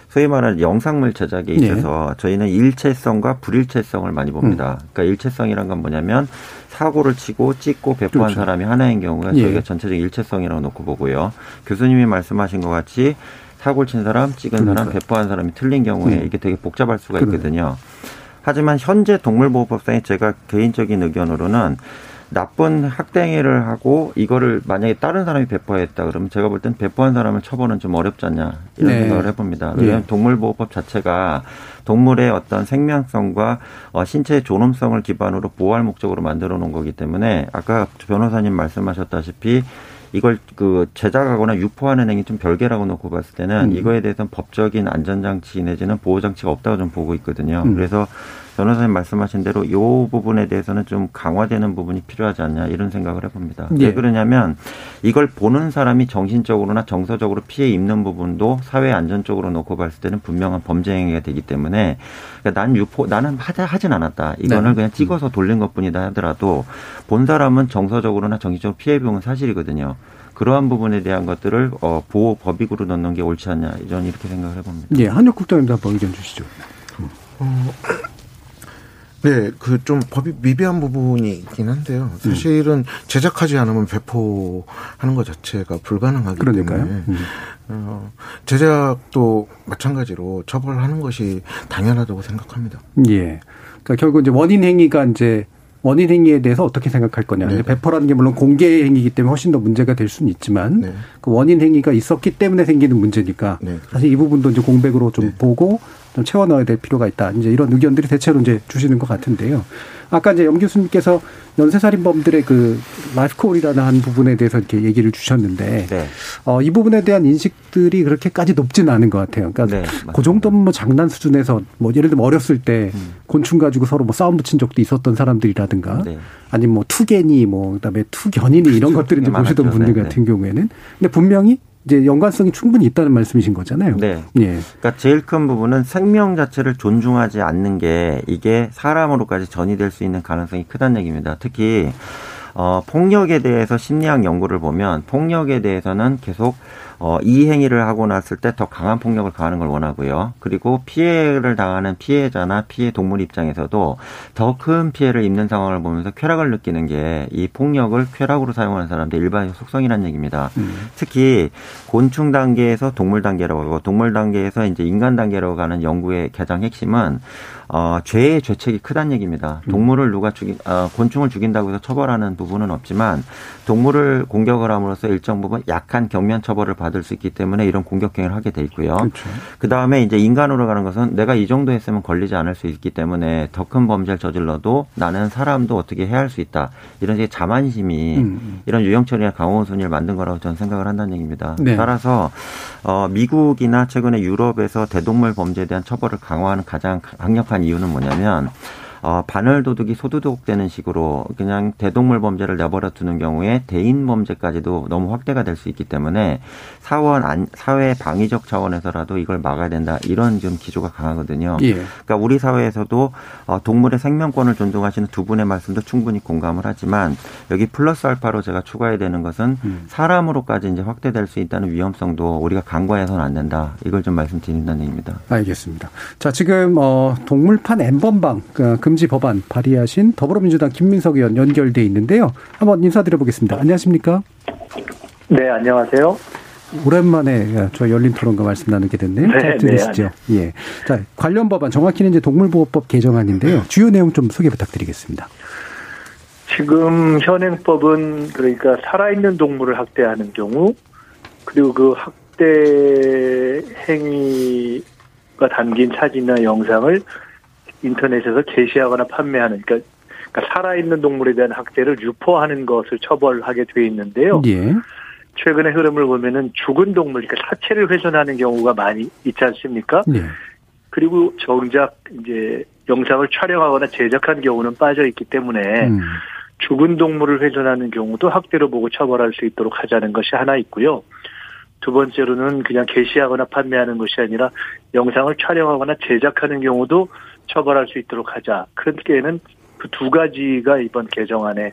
S7: 소위 말하는 영상물 제작에 네. 있어서 네. 저희는 일체성과 불일체성을 많이 봅니다. 음. 그러니까 일체성이란 건 뭐냐면 사고를 치고 찍고 배포한 그렇죠. 사람이 하나인 경우가 예. 저희가 전체적 일체성이라고 놓고 보고요. 교수님이 말씀하신 것 같이 사고를 친 사람, 찍은 그러니까. 사람, 배포한 사람이 틀린 경우에 음. 이게 되게 복잡할 수가 있거든요. 하지만 현재 동물보호법상에 제가 개인적인 의견으로는 나쁜 학대행위를 하고 이거를 만약에 다른 사람이 배포했다 그러면 제가 볼 땐 배포한 사람을 처벌은 좀 어렵지 않냐 이런 네. 생각을 해봅니다. 왜냐하면 네. 동물보호법 자체가 동물의 어떤 생명성과 어, 신체의 존엄성을 기반으로 보호할 목적으로 만들어 놓은 거기 때문에 아까 변호사님 말씀하셨다시피 이걸 그 제작하거나 유포하는 행위 좀 별개라고 놓고 봤을 때는 음. 이거에 대해서는 법적인 안전장치 내지는 보호장치가 없다고 좀 보고 있거든요. 음. 그래서 변호사님 말씀하신 대로 이 부분에 대해서는 좀 강화되는 부분이 필요하지 않냐 이런 생각을 해봅니다. 예. 왜 그러냐면 이걸 보는 사람이 정신적으로나 정서적으로 피해 입는 부분도 사회 안전적으로 놓고 봤을 때는 분명한 범죄 행위가 되기 때문에 그러니까 난 유포 나는 하자 하진 않았다. 이거는 네. 그냥 찍어서 돌린 것뿐이다 하더라도 본 사람은 정서적으로나 정신적으로 피해 입은 사실이거든요. 그러한 부분에 대한 것들을 어, 보호 법익으로 넣는 게 옳지 않냐 저는 이렇게 생각을 해봅니다.
S2: 예, 한혁 국장님도 한번 의견 주시죠. 어,
S9: 네, 그 좀 법이 미비한 부분이 있긴 한데요. 사실은 제작하지 않으면 배포하는 것 자체가 불가능하기
S2: 그러니까요.
S9: 때문에
S2: 음.
S9: 어, 제작도 마찬가지로 처벌하는 것이 당연하다고 생각합니다.
S2: 예. 그러니까 결국 이제 원인 행위가 이제 원인 행위에 대해서 어떻게 생각할 거냐. 이제
S9: 네네.
S2: 배포라는 게 물론 공개 행위이기 때문에 훨씬 더 문제가 될 수는 있지만
S9: 네.
S2: 그 원인 행위가 있었기 때문에 생기는 문제니까
S9: 네.
S2: 사실 이 부분도 이제 공백으로 좀
S9: 네.
S2: 보고 좀 채워 넣어야 될 필요가 있다. 이제 이런 의견들이 대체로 이제 주시는 것 같은데요. 아까 이제 염 교수님께서 연쇄살인범들의 그 life course라는 한 부분에 대해서 이렇게 얘기를 주셨는데
S7: 네.
S2: 어, 이 부분에 대한 인식들이 그렇게까지 높지는 않은 것 같아요. 그러니까
S7: 네,
S2: 그. 정도면 뭐 장난 수준에서 뭐 예를 들면 어렸을 때
S7: 음.
S2: 곤충 가지고 서로 뭐 싸움 붙인 적도 있었던 사람들이라든가
S7: 네.
S2: 아니면 뭐 투견이 뭐 그다음에 투견이니 이런 것들을 이제
S7: 많았죠.
S2: 보시던 분들
S7: 네,
S2: 같은 경우에는 근데 분명히 이제 연관성이 충분히 있다는 말씀이신 거잖아요.
S7: 네.
S2: 예.
S7: 그러니까 제일 큰 부분은 생명 자체를 존중하지 않는 게 이게 사람으로까지 전이될 수 있는 가능성이 크다는 얘기입니다. 특히 어, 폭력에 대해서 심리학 연구를 보면 폭력에 대해서는 계속 어, 이 행위를 하고 났을 때 더 강한 폭력을 가하는 걸 원하고요. 그리고 피해를 당하는 피해자나 피해 동물 입장에서도 더 큰 피해를 입는 상황을 보면서 쾌락을 느끼는 게 이 폭력을 쾌락으로 사용하는 사람들 일반적 속성이라는 얘기입니다. 특히 곤충 단계에서 동물 단계라고 하고 동물 단계에서 이제 인간 단계로 가는 연구의 가장 핵심은 어, 죄의 죄책이 크다는 얘기입니다. 동물을 누가 죽인, 어, 곤충을 죽인다고 해서 처벌하는 부분은 없지만 동물을 공격을 함으로써 일정 부분 약한 경면 처벌을 받을 수 있기 때문에 이런 공격 행위를 하게 돼 있고요.
S2: 그렇죠.
S7: 그 다음에 이제 인간으로 가는 것은 내가 이 정도 했으면 걸리지 않을 수 있기 때문에 더 큰 범죄를 저질러도 나는 사람도 어떻게 해야 할 수 있다. 이런 식의 자만심이
S2: 음.
S7: 이런 유영철이나 강호원 순위를 만든 거라고 저는 생각을 한다는 얘기입니다.
S2: 네.
S7: 따라서 어, 미국이나 최근에 유럽에서 대동물 범죄에 대한 처벌을 강화하는 가장 강력한 이유는 뭐냐면 어, 반을 도둑이 소도둑되는 식으로 그냥 대동물 범죄를 내버려 두는 경우에 대인 범죄까지도 너무 확대가 될 수 있기 때문에 사원 안, 사회 방위적 차원에서라도 이걸 막아야 된다 이런 좀 기조가 강하거든요.
S2: 예.
S7: 그러니까 우리 사회에서도 어, 동물의 생명권을 존중하시는 두 분의 말씀도 충분히 공감을 하지만 여기 플러스 알파로 제가 추가해야 되는 것은
S2: 음.
S7: 사람으로까지 이제 확대될 수 있다는 위험성도 우리가 간과해서는 안 된다. 이걸 좀 말씀드린다는 얘기입니다.
S2: 알겠습니다. 자, 지금 어 동물판 엠번방 그 금지 법안 발의하신 더불어민주당 김민석 의원 연결돼 있는데요. 한번 인사드려 보겠습니다. 안녕하십니까?
S10: 네, 안녕하세요.
S2: 오랜만에 저 열린 토론과 말씀 나누게 됐네요.
S10: 네,
S2: 잘 들으시죠? 예. 자, 관련 법안 정확히는 이제 동물보호법 개정안인데요. 주요 내용 좀 소개 부탁드리겠습니다.
S10: 지금 현행법은 그러니까 살아있는 동물을 학대하는 경우 그리고 그 학대 행위가 담긴 사진이나 영상을 인터넷에서 게시하거나 판매하는 그러니까, 그러니까 살아있는 동물에 대한 학대를 유포하는 것을 처벌하게 돼 있는데요.
S2: 예.
S10: 최근의 흐름을 보면은 죽은 동물, 그러니까 사체를 훼손하는 경우가 많이 있지 않습니까?
S2: 예.
S10: 그리고 정작 이제 영상을 촬영하거나 제작한 경우는 빠져 있기 때문에
S2: 음.
S10: 죽은 동물을 훼손하는 경우도 학대로 보고 처벌할 수 있도록 하자는 것이 하나 있고요. 두 번째로는 그냥 게시하거나 판매하는 것이 아니라 영상을 촬영하거나 제작하는 경우도 처벌할 수 있도록 하자. 그렇게는 그 두 가지가 이번 개정안의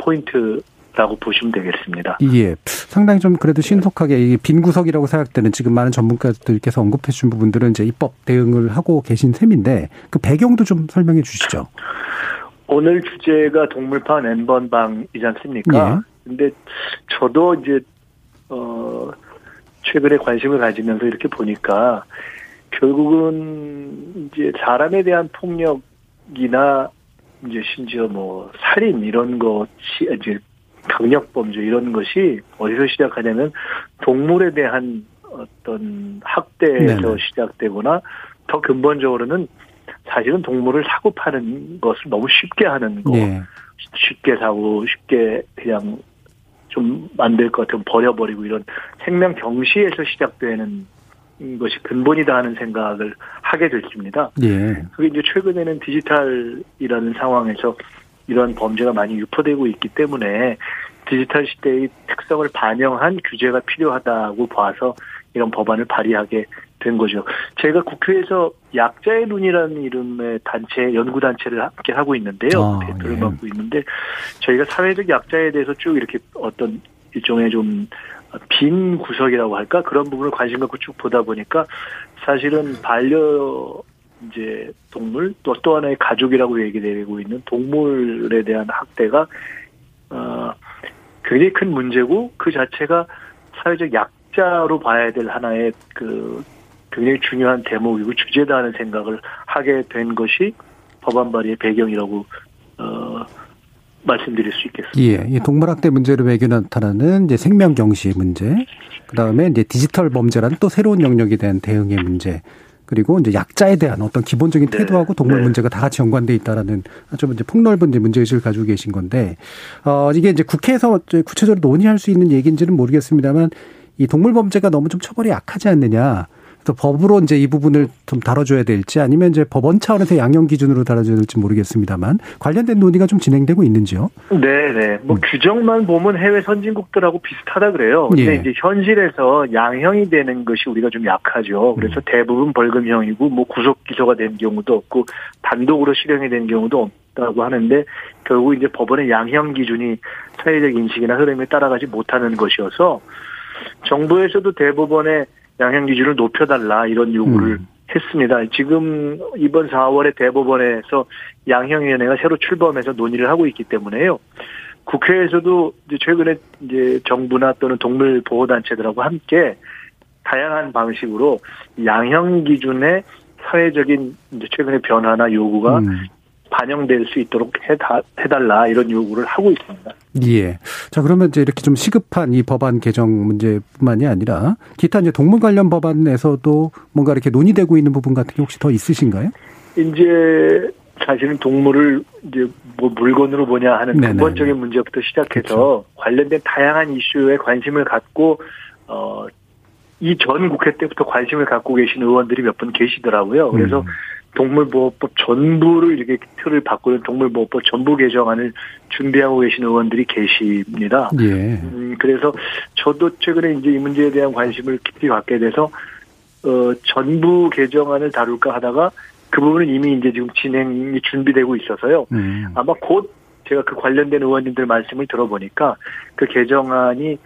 S10: 포인트 라고 보시면 되겠습니다.
S2: 예. 상당히 좀 그래도 신속하게 빈 구석이라고 생각되는 지금 많은 전문가들께서 언급해 주신 부분들은 이제 입법 대응을 하고 계신 셈인데 그 배경도 좀 설명해 주시죠.
S10: 오늘 주제가 동물판 N번방이지 않습니까?
S2: 예.
S10: 근데 저도 이제 어 최근에 관심을 가지면서 이렇게 보니까 결국은 이제 사람에 대한 폭력이나 이제 심지어 뭐 살인 이런 것이 이제 강력 범죄 이런 것이 어디서 시작하냐면 동물에 대한 어떤 학대에서
S2: 네네.
S10: 시작되거나 더 근본적으로는 사실은 동물을 사고 파는 것을 너무 쉽게 하는 거.
S2: 예.
S10: 쉽게 사고 쉽게 그냥 좀 만들 것 같으면 버려버리고 이런 생명 경시에서 시작되는 것이 근본이다 하는 생각을 하게 됐습니다.
S2: 예.
S10: 그게 이제 최근에는 디지털이라는 상황에서 이런 범죄가 많이 유포되고 있기 때문에 디지털 시대의 특성을 반영한 규제가 필요하다고 봐서 이런 법안을 발의하게 된 거죠. 제가 국회에서 약자의 눈이라는 이름의 단체, 연구 단체를 함께 하고 있는데요.
S2: 아,
S10: 대표를
S2: 예.
S10: 맡고 있는데 저희가 사회적 약자에 대해서 쭉 이렇게 어떤 일종의 좀 빈 구석이라고 할까? 그런 부분을 관심 갖고 쭉 보다 보니까 사실은 반려 이제 동물 또또 하나의 가족이라고 얘기되고 있는 동물에 대한 학대가 어 굉장히 큰 문제고 그 자체가 사회적 약자로 봐야 될 하나의 그 굉장히 중요한 대목이고 주제다 하는 생각을 하게 된 것이 법안 발의의 배경이라고 어 말씀드릴 수 있겠습니다.
S2: 예, 이 동물학대 문제로 매겨 나타나는 이제 생명 경시 문제, 그 다음에 이제 디지털 범죄라는 또 새로운 영역에 대한 대응의 문제, 그리고 이제 약자에 대한 어떤 기본적인 네. 태도하고 동물 네. 문제가 다 같이 연관돼 있다라는 아주 이제 폭넓은 이제 문제의식을 가지고 계신 건데, 어, 이게 이제 국회에서 구체적으로 논의할 수 있는 얘기인지는 모르겠습니다만, 이 동물 범죄가 너무 좀 처벌이 약하지 않느냐. 또 법으로 이제 이 부분을 좀 다뤄줘야 될지 아니면 이제 법원 차원에서 양형 기준으로 다뤄줘야 될지 모르겠습니다만 관련된 논의가 좀 진행되고 있는지요?
S10: 네, 네. 뭐 음. 규정만 보면 해외 선진국들하고 비슷하다 그래요. 근데 예. 이제 현실에서 양형이 되는 것이 우리가 좀 약하죠. 그래서 음. 대부분 벌금형이고 뭐 구속 기소가 된 경우도 없고 단독으로 실형이 된 경우도 없다고 하는데 결국 이제 법원의 양형 기준이 사회적 인식이나 흐름에 따라가지 못하는 것이어서 정부에서도 대법원의 양형 기준을 높여달라 이런 요구를 음. 했습니다. 지금 이번 4월에 대법원에서 양형위원회가 새로 출범해서 논의를 하고 있기 때문에요. 국회에서도 이제 최근에 이제 정부나 또는 동물 보호 단체들하고 함께 다양한 방식으로 양형 기준의 사회적인 이제 최근의 변화나 요구가 음. 반영될 수 있도록 해다, 해달라 이런 요구를 하고 있습니다.
S2: 예. 자 그러면 이제 이렇게 좀 시급한 이 법안 개정 문제뿐만이 아니라 기타 이제 동물 관련 법안에서도 뭔가 이렇게 논의되고 있는 부분 같은 게 혹시 더 있으신가요?
S10: 이제 사실은 동물을 이제 뭐 물건으로 보냐 하는 네네. 근본적인 문제부터 시작해서 그렇죠. 관련된 다양한 이슈에 관심을 갖고 어. 이 전 국회 때부터 관심을 갖고 계신 의원들이 몇 분 계시더라고요. 그래서 음. 동물보호법 전부를 이렇게 틀을 바꾸는 동물보호법 전부 개정안을 준비하고 계신 의원들이 계십니다. 예. 음, 그래서 저도 최근에 이제 이 문제에 대한 관심을 깊이 갖게 돼서 어, 전부 개정안을 다룰까 하다가 그 부분은 이미 이제 지금 진행이 준비되고 있어서요. 음. 아마 곧 제가 그 관련된 의원님들 말씀을 들어보니까 그 개정안이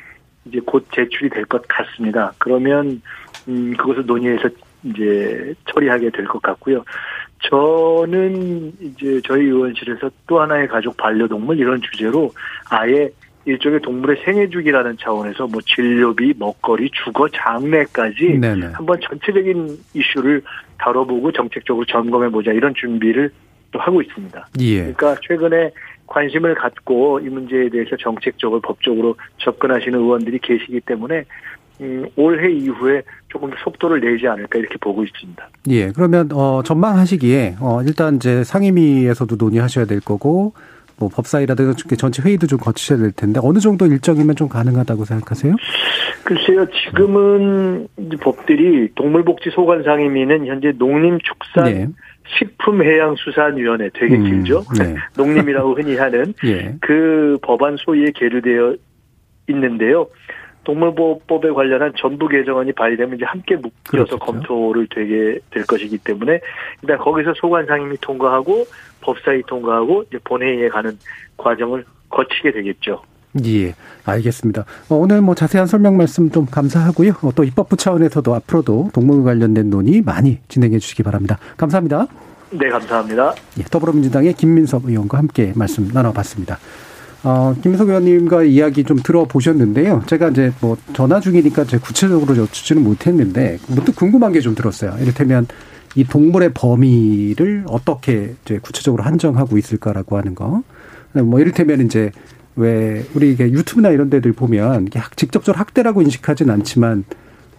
S10: 이제 곧 제출이 될 것 같습니다. 그러면 음 그것을 논의해서 이제 처리하게 될 것 같고요. 저는 이제 저희 의원실에서 또 하나의 가족 반려동물 이런 주제로 아예 일종의 동물의 생애주기라는 차원에서 뭐 진료비, 먹거리, 주거, 장례까지 네네. 한번 전체적인 이슈를 다뤄보고 정책적으로 점검해보자 이런 준비를 또 하고 있습니다. 예. 그러니까 최근에 관심을 갖고 이 문제에 대해서 정책적으로 법적으로 접근하시는 의원들이 계시기 때문에 음, 올해 이후에 조금 속도를 내지 않을까 이렇게 보고 있습니다.
S2: 예, 그러면 어, 전망하시기에 어, 일단 이제 상임위에서도 논의하셔야 될 거고 뭐 법사위라든가 전체 회의도 좀 거치셔야 될 텐데 어느 정도 일정이면 좀 가능하다고 생각하세요?
S10: 글쎄요, 지금은 이제 법들이 동물복지 소관 상임위는 현재 농림축산 네. 식품해양수산위원회 되게 음, 길죠. 네. 농림이라고 흔히 하는 예. 그 법안 소위에 계류되어 있는데요. 동물보호법에 관련한 전부 개정안이 발의되면 이제 함께 묶여서 그렇죠. 검토를 되게 될 것이기 때문에 일단 거기서 소관 상임위 통과하고 법사위 통과하고 이제 본회의에 가는 과정을 거치게 되겠죠.
S2: 예, 알겠습니다. 어, 오늘 뭐 자세한 설명 말씀 좀 감사하고요. 어, 또 입법부 차원에서도 앞으로도 동물 관련된 논의 많이 진행해 주시기 바랍니다. 감사합니다.
S10: 네, 감사합니다.
S2: 예, 더불어민주당의 김민섭 의원과 함께 말씀 나눠봤습니다. 어, 김석 의원님과 이야기 좀 들어보셨는데요. 제가 이제 뭐 전화 중이니까 제 구체적으로 여쭙지는 못했는데 문득 궁금한 게 좀 들었어요. 이를테면 이 동물의 범위를 어떻게 이제 구체적으로 한정하고 있을까라고 하는 거. 뭐 이를테면 이제 왜 우리 이게 유튜브나 이런 데들 보면 직접적으로 학대라고 인식하진 않지만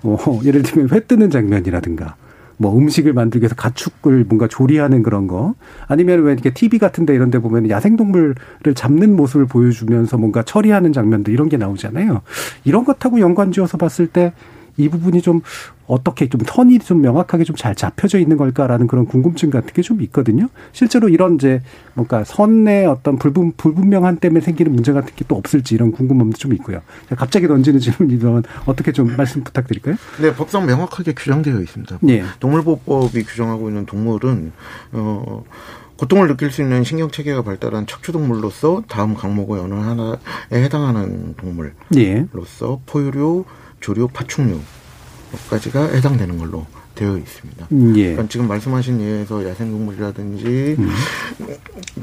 S2: 뭐 예를 들면 회 뜨는 장면이라든가 뭐 음식을 만들기 위해서 가축을 뭔가 조리하는 그런 거 아니면 왜 이렇게 TV 같은 데 이런 데 보면 야생동물을 잡는 모습을 보여주면서 뭔가 처리하는 장면도 이런 게 나오잖아요. 이런 것하고 연관 지어서 봤을 때 이 부분이 좀 어떻게 좀 턴이 좀 명확하게 좀 잘 잡혀져 있는 걸까라는 그런 궁금증 같은 게 좀 있거든요. 실제로 이런 이제 뭔가 선의 어떤 불분, 불분명한 때문에 생기는 문제 같은 게 또 없을지 이런 궁금함도 좀 있고요. 갑자기 던지는 질문이면 어떻게 좀 말씀 부탁드릴까요?
S9: 네, 법상 명확하게 규정되어 있습니다. 네. 동물보호법이 규정하고 있는 동물은 어 고통을 느낄 수 있는 신경 체계가 발달한 척추동물로서 다음 강목의 어느 하나에 해당하는 동물로서 예. 포유류, 조류, 파충류 까지가 해당되는 걸로 되어 있습니다. 음, 예. 그러니까 지금 말씀하신 예에서 야생동물이라든지 음.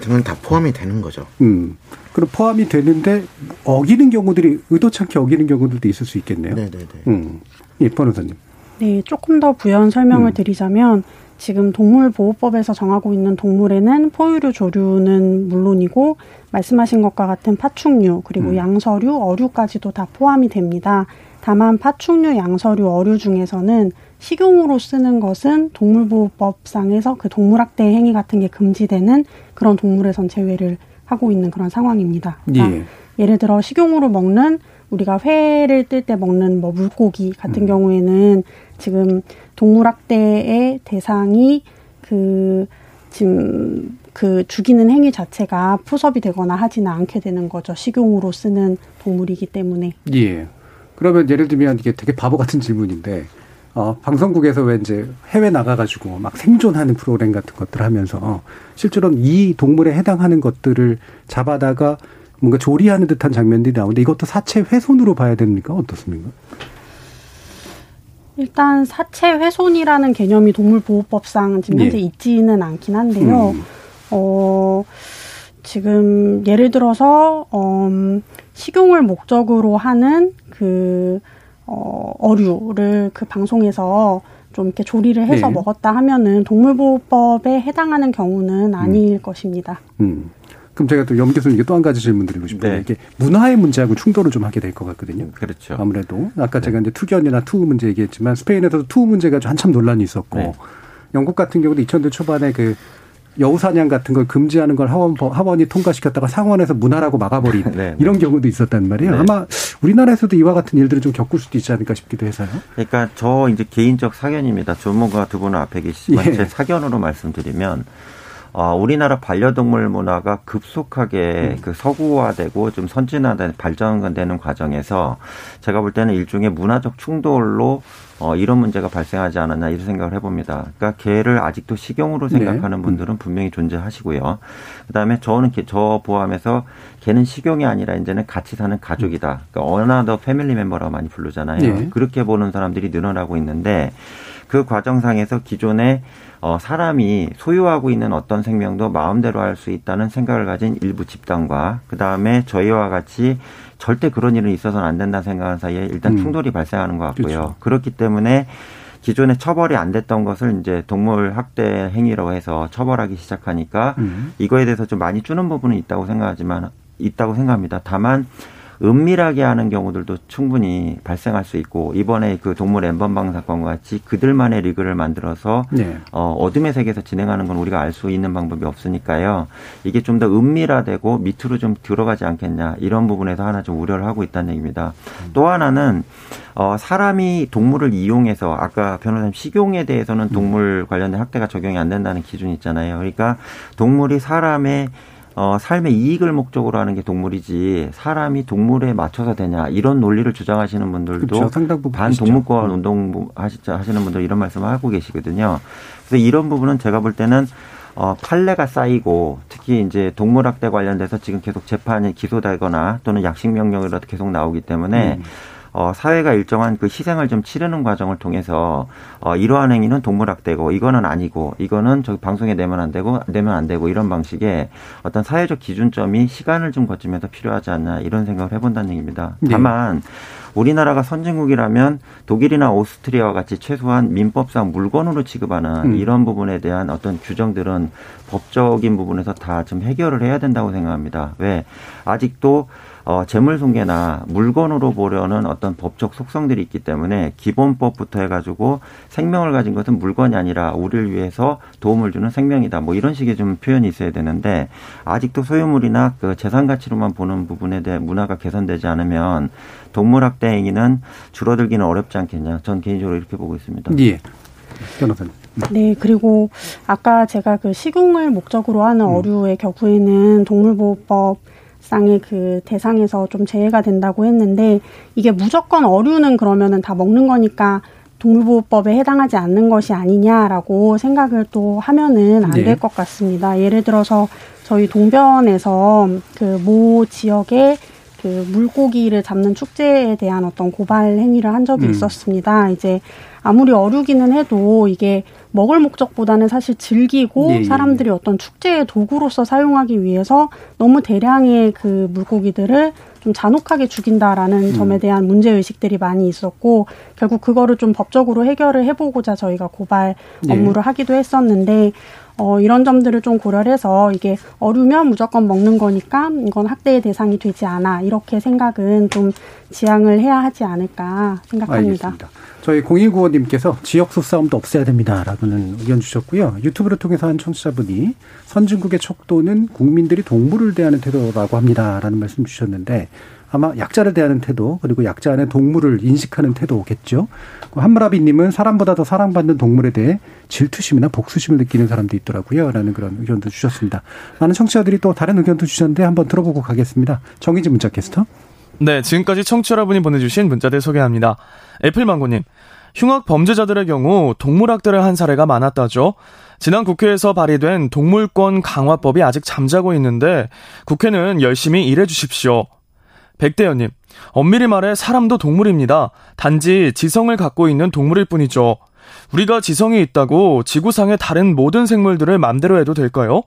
S9: 등은 다 포함이 되는 거죠.
S2: 음. 그럼 포함이 되는데 어기는 경우들이 의도치 않게 어기는 경우들도 있을 수 있겠네요.
S9: 네네네. 음.
S2: 예, 변호사님.
S8: 네, 조금 더 부연 설명을 음. 드리자면 지금 동물보호법에서 정하고 있는 동물에는 포유류, 조류는 물론이고 말씀하신 것과 같은 파충류 그리고 음. 양서류, 어류까지도 다 포함이 됩니다. 다만 파충류, 양서류, 어류 중에서는 식용으로 쓰는 것은 동물보호법상에서 그 동물학대 행위 같은 게 금지되는 그런 동물에선 제외를 하고 있는 그런 상황입니다. 그러니까 예. 를 들어 식용으로 먹는 우리가 회를 뜰 때 먹는 뭐 물고기 같은 음. 경우에는 지금 동물학대의 대상이 그 지금 그 죽이는 행위 자체가 푸섭이 되거나 하지는 않게 되는 거죠. 식용으로 쓰는 동물이기 때문에.
S2: 예. 그러면 예를 들면 이게 되게 바보 같은 질문인데 어, 방송국에서 왜 이제 해외 나가가지고 막 생존하는 프로그램 같은 것들 하면서 실제로는 이 동물에 해당하는 것들을 잡아다가 뭔가 조리하는 듯한 장면들이 나오는데 이것도 사체 훼손으로 봐야 됩니까? 어떻습니까?
S8: 일단 사체 훼손이라는 개념이 동물보호법상 지금 현재 예. 있지는 않긴 한데요. 음. 어, 지금 예를 들어서 어, 식용을 목적으로 하는 그 어, 어류를 그 방송에서 좀 이렇게 조리를 해서 네. 먹었다 하면은 동물보호법에 해당하는 경우는 아닐 음. 것입니다. 음.
S2: 그럼 제가 또 염 교수님께 또 한 가지 질문 드리고 싶어요. 네. 이게 문화의 문제하고 충돌을 좀 하게 될 것 같거든요.
S7: 그렇죠.
S2: 아무래도 아까 네. 제가 이제 투견이나 투우 문제 얘기했지만 스페인에서도 투우 문제가 한참 논란이 있었고 네. 영국 같은 경우도 2000년 초반에 그 여우사냥 같은 걸 금지하는 걸 하원, 하원이 통과시켰다가 상원에서 문화라고 막아버린 네, 네. 이런 경우도 있었단 말이에요. 네. 아마 우리나라에서도 이와 같은 일들을 좀 겪을 수도 있지 않을까 싶기도 해서요.
S7: 그러니까 저 이제 개인적 사견입니다. 전문가 두 분은 앞에 계시지만 예. 제 사견으로 말씀드리면 어, 우리나라 반려동물 문화가 급속하게 음. 그 서구화되고 좀 선진화된 발전되는 과정에서 제가 볼 때는 일종의 문화적 충돌로 어, 이런 문제가 발생하지 않았나 이런 생각을 해봅니다. 그러니까 개를 아직도 식용으로 네. 생각하는 네. 분들은 분명히 존재하시고요. 그다음에 저는 개, 저 포함해서 개는 식용이 아니라 이제는 같이 사는 가족이다. 그러니까 another family member라고 많이 부르잖아요. 네. 그렇게 보는 사람들이 늘어나고 있는데 그 과정상에서 기존에 어, 사람이 소유하고 있는 어떤 생명도 마음대로 할 수 있다는 생각을 가진 일부 집단과 그 다음에 저희와 같이 절대 그런 일은 있어서는 안 된다 생각하는 사이에 일단 음. 충돌이 음. 발생하는 것 같고요. 그렇죠. 그렇기 때문에 기존에 처벌이 안 됐던 것을 이제 동물 학대 행위라고 해서 처벌하기 시작하니까 음. 이거에 대해서 좀 많이 주는 부분은 있다고 생각하지만 있다고 생각합니다. 다만 은밀하게 하는 경우들도 충분히 발생할 수 있고 이번에 그 동물 엠번방 사건과 같이 그들만의 리그를 만들어서 네. 어, 어둠의 세계에서 진행하는 건 우리가 알 수 있는 방법이 없으니까요. 이게 좀 더 은밀화되고 밑으로 좀 들어가지 않겠냐 이런 부분에서 하나 좀 우려를 하고 있다는 얘기입니다. 음. 또 하나는 어, 사람이 동물을 이용해서 아까 변호사님 식용에 대해서는 음. 동물 관련된 학대가 적용이 안 된다는 기준이 있잖아요. 그러니까 동물이 사람의 어, 삶의 이익을 목적으로 하는 게 동물이지 사람이 동물에 맞춰서 되냐 이런 논리를 주장하시는 분들도 그렇죠. 반동물권 운동 하시는 분들 이런 말씀을 하고 계시거든요. 그래서 이런 부분은 제가 볼 때는 어, 판례가 쌓이고 특히 이제 동물학대 관련돼서 지금 계속 재판이 기소되거나 또는 약식 명령이라도 계속 나오기 때문에 음. 어, 사회가 일정한 그 희생을 좀 치르는 과정을 통해서 어, 이러한 행위는 동물학대고 이거는 아니고 이거는 저기 방송에 내면 안 되고 내면 안 되고 이런 방식의 어떤 사회적 기준점이 시간을 좀 거치면서 필요하지 않나 이런 생각을 해본다는 얘기입니다. 네. 다만 우리나라가 선진국이라면 독일이나 오스트리아와 같이 최소한 민법상 물건으로 취급하는 음. 이런 부분에 대한 어떤 규정들은 법적인 부분에서 다 좀 해결을 해야 된다고 생각합니다. 왜 아직도 어, 재물손괴나 물건으로 보려는 어떤 법적 속성들이 있기 때문에 기본법부터 해가지고 생명을 가진 것은 물건이 아니라 우리를 위해서 도움을 주는 생명이다. 뭐 이런 식의 좀 표현이 있어야 되는데 아직도 소유물이나 그 재산 가치로만 보는 부분에 대해 문화가 개선되지 않으면 동물학대 행위는 줄어들기는 어렵지 않겠냐. 전 개인적으로 이렇게 보고 있습니다.
S2: 예. 변호사님.
S8: 네, 그리고 아까 제가 그 식용을 목적으로 하는 음. 어류의 경우에는 동물보호법 상의 그 대상에서 좀 제외가 된다고 했는데 이게 무조건 어류는 그러면은 다 먹는 거니까 동물보호법에 해당하지 않는 것이 아니냐라고 생각을 또 하면은 안 될것 네. 같습니다. 예를 들어서 저희 동변에서 그 모 지역에 그 물고기를 잡는 축제에 대한 어떤 고발 행위를 한 적이 음. 있었습니다. 이제 아무리 어류기는 해도 이게 먹을 목적보다는 사실 즐기고 예, 예. 사람들이 어떤 축제의 도구로서 사용하기 위해서 너무 대량의 그 물고기들을 좀 잔혹하게 죽인다라는 음. 점에 대한 문제 의식들이 많이 있었고 결국 그거를 좀 법적으로 해결을 해보고자 저희가 고발 예. 업무를 예. 하기도 했었는데 어, 이런 점들을 좀 고려를 해서 이게 어류면 무조건 먹는 거니까 이건 학대의 대상이 되지 않아 이렇게 생각은 좀 지양을 해야 하지 않을까 생각합니다.
S2: 알겠습니다. 저희 공익구호님께서 지역수 싸움도 없애야 됩니다라고는 의견 주셨고요. 유튜브를 통해서 한 청취자분이 선진국의 척도는 국민들이 동물을 대하는 태도라고 합니다라는 말씀 주셨는데 아마 약자를 대하는 태도 그리고 약자 안에 동물을 인식하는 태도겠죠. 한무라비님은 사람보다 더 사랑받는 동물에 대해 질투심이나 복수심을 느끼는 사람도 있더라고요.라는 그런 의견도 주셨습니다. 많은 청취자들이 또 다른 의견도 주셨는데 한번 들어보고 가겠습니다. 정희진 문자 캐스터.
S11: 네, 지금까지 청취자 여러분이 보내주신 문자들 소개합니다. 애플망고님, 흉악 범죄자들의 경우 동물학대를 한 사례가 많았다죠. 지난 국회에서 발의된 동물권 강화법이 아직 잠자고 있는데 국회는 열심히 일해 주십시오. 백대현님, 엄밀히 말해 사람도 동물입니다. 단지 지성을 갖고 있는 동물일 뿐이죠. 우리가 지성이 있다고 지구상의 다른 모든 생물들을 맘대로 해도 될까요?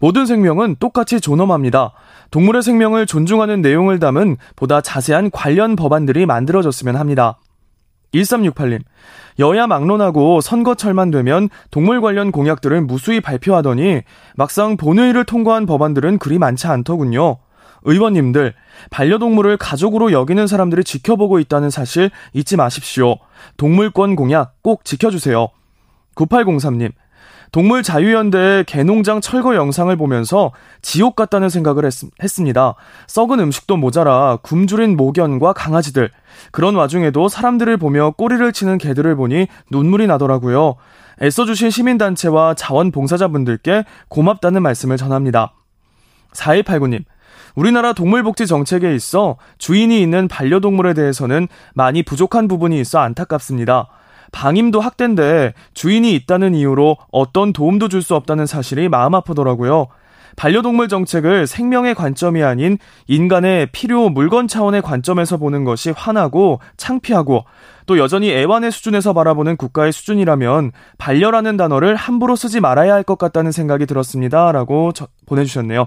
S11: 모든 생명은 똑같이 존엄합니다. 동물의 생명을 존중하는 내용을 담은 보다 자세한 관련 법안들이 만들어졌으면 합니다. 1368님, 여야 막론하고 선거철만 되면 동물 관련 공약들을 무수히 발표하더니 막상 본회의를 통과한 법안들은 그리 많지 않더군요. 의원님들, 반려동물을 가족으로 여기는 사람들이 지켜보고 있다는 사실 잊지 마십시오. 동물권 공약 꼭 지켜주세요. 9803님, 동물 자유연대의 개농장 철거 영상을 보면서 지옥 같다는 생각을 했, 습니다 썩은 음식도 모자라 굶주린 모견과 강아지들. 그런 와중에도 사람들을 보며 꼬리를 치는 개들을 보니 눈물이 나더라고요. 애써주신 시민단체와 자원봉사자분들께 고맙다는 말씀을 전합니다. 4189님, 우리나라 동물복지 정책에 있어 주인이 있는 반려동물에 대해서는 많이 부족한 부분이 있어 안타깝습니다. 방임도 학대인데 주인이 있다는 이유로 어떤 도움도 줄 수 없다는 사실이 마음 아프더라고요. 반려동물 정책을 생명의 관점이 아닌 인간의 필요 물건 차원의 관점에서 보는 것이 화나고 창피하고 또 여전히 애완의 수준에서 바라보는 국가의 수준이라면 반려라는 단어를 함부로 쓰지 말아야 할 것 같다는 생각이 들었습니다. 라고 보내주셨네요.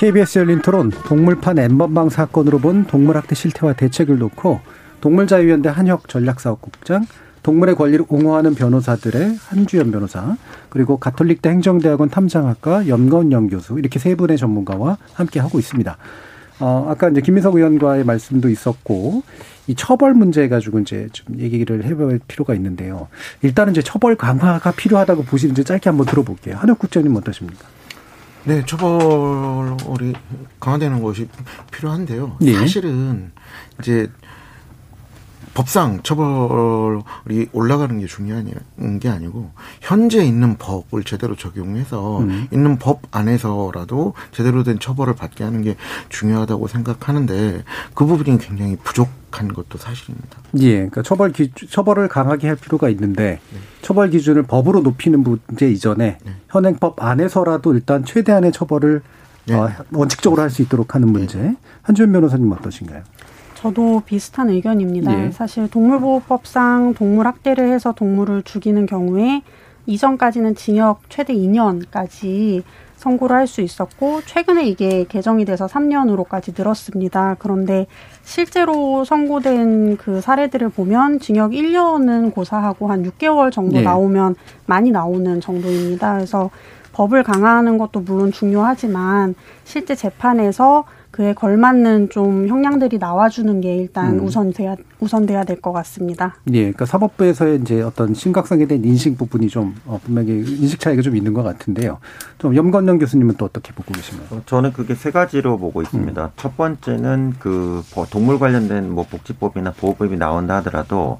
S2: KBS 열린 토론 동물판 엠번방 사건으로 본 동물학대 실태와 대책을 놓고 동물자유연대 한혁 전략사업국장 동물의 권리를 옹호하는 변호사들의 한주연 변호사 그리고 가톨릭대 행정대학원 탐장학과 연건영 교수 이렇게 세 분의 전문가와 함께 하고 있습니다. 어, 아까 이제 김민석 의원과의 말씀도 있었고, 이 처벌 문제 가지고 이제 좀 얘기를 해볼 필요가 있는데요. 일단은 이제 처벌 강화가 필요하다고 보시는지 짧게 한번 들어볼게요. 한혁 국장님 어떠십니까?
S9: 네, 처벌이 강화되는 것이 필요한데요. 네. 사실은 이제 법상 처벌이 올라가는 게 중요한 게 아니고 현재 있는 법을 제대로 적용해서 음. 있는 법 안에서라도 제대로 된 처벌을 받게 하는 게 중요하다고 생각하는데 그 부분이 굉장히 부족한 것도 사실입니다.
S2: 예, 그러니까 처벌 기 처벌을 강하게 할 필요가 있는데 네. 처벌 기준을 법으로 높이는 문제 이전에 네. 현행법 안에서라도 일단 최대한의 처벌을 네. 어, 원칙적으로 할 수 있도록 하는 문제. 네. 한주현 변호사님 어떠신가요?
S8: 저도 비슷한 의견입니다. 예. 사실 동물보호법상 동물 학대를 해서 동물을 죽이는 경우에 이전까지는 징역 최대 2년까지 선고를 할 수 있었고 최근에 이게 개정이 돼서 3년으로까지 늘었습니다. 그런데 실제로 선고된 그 사례들을 보면 징역 1년은 고사하고 한 6개월 정도 네. 나오면 많이 나오는 정도입니다. 그래서 법을 강화하는 것도 물론 중요하지만 실제 재판에서 그에 걸맞는 좀 형량들이 나와주는 게 일단 음. 우선돼야 우선돼야 될 것 같습니다.
S2: 예, 그러니까 사법부에서의 이제 어떤 심각성에 대한 인식 부분이 좀 어, 분명히 인식 차이가 좀 있는 것 같은데요. 좀 염건영 교수님은 또 어떻게 보고 계신가요?
S7: 어, 저는 그게 세 가지로 보고 있습니다. 음. 첫 번째는 그 동물 관련된 뭐 복지법이나 보호법이 나온다 하더라도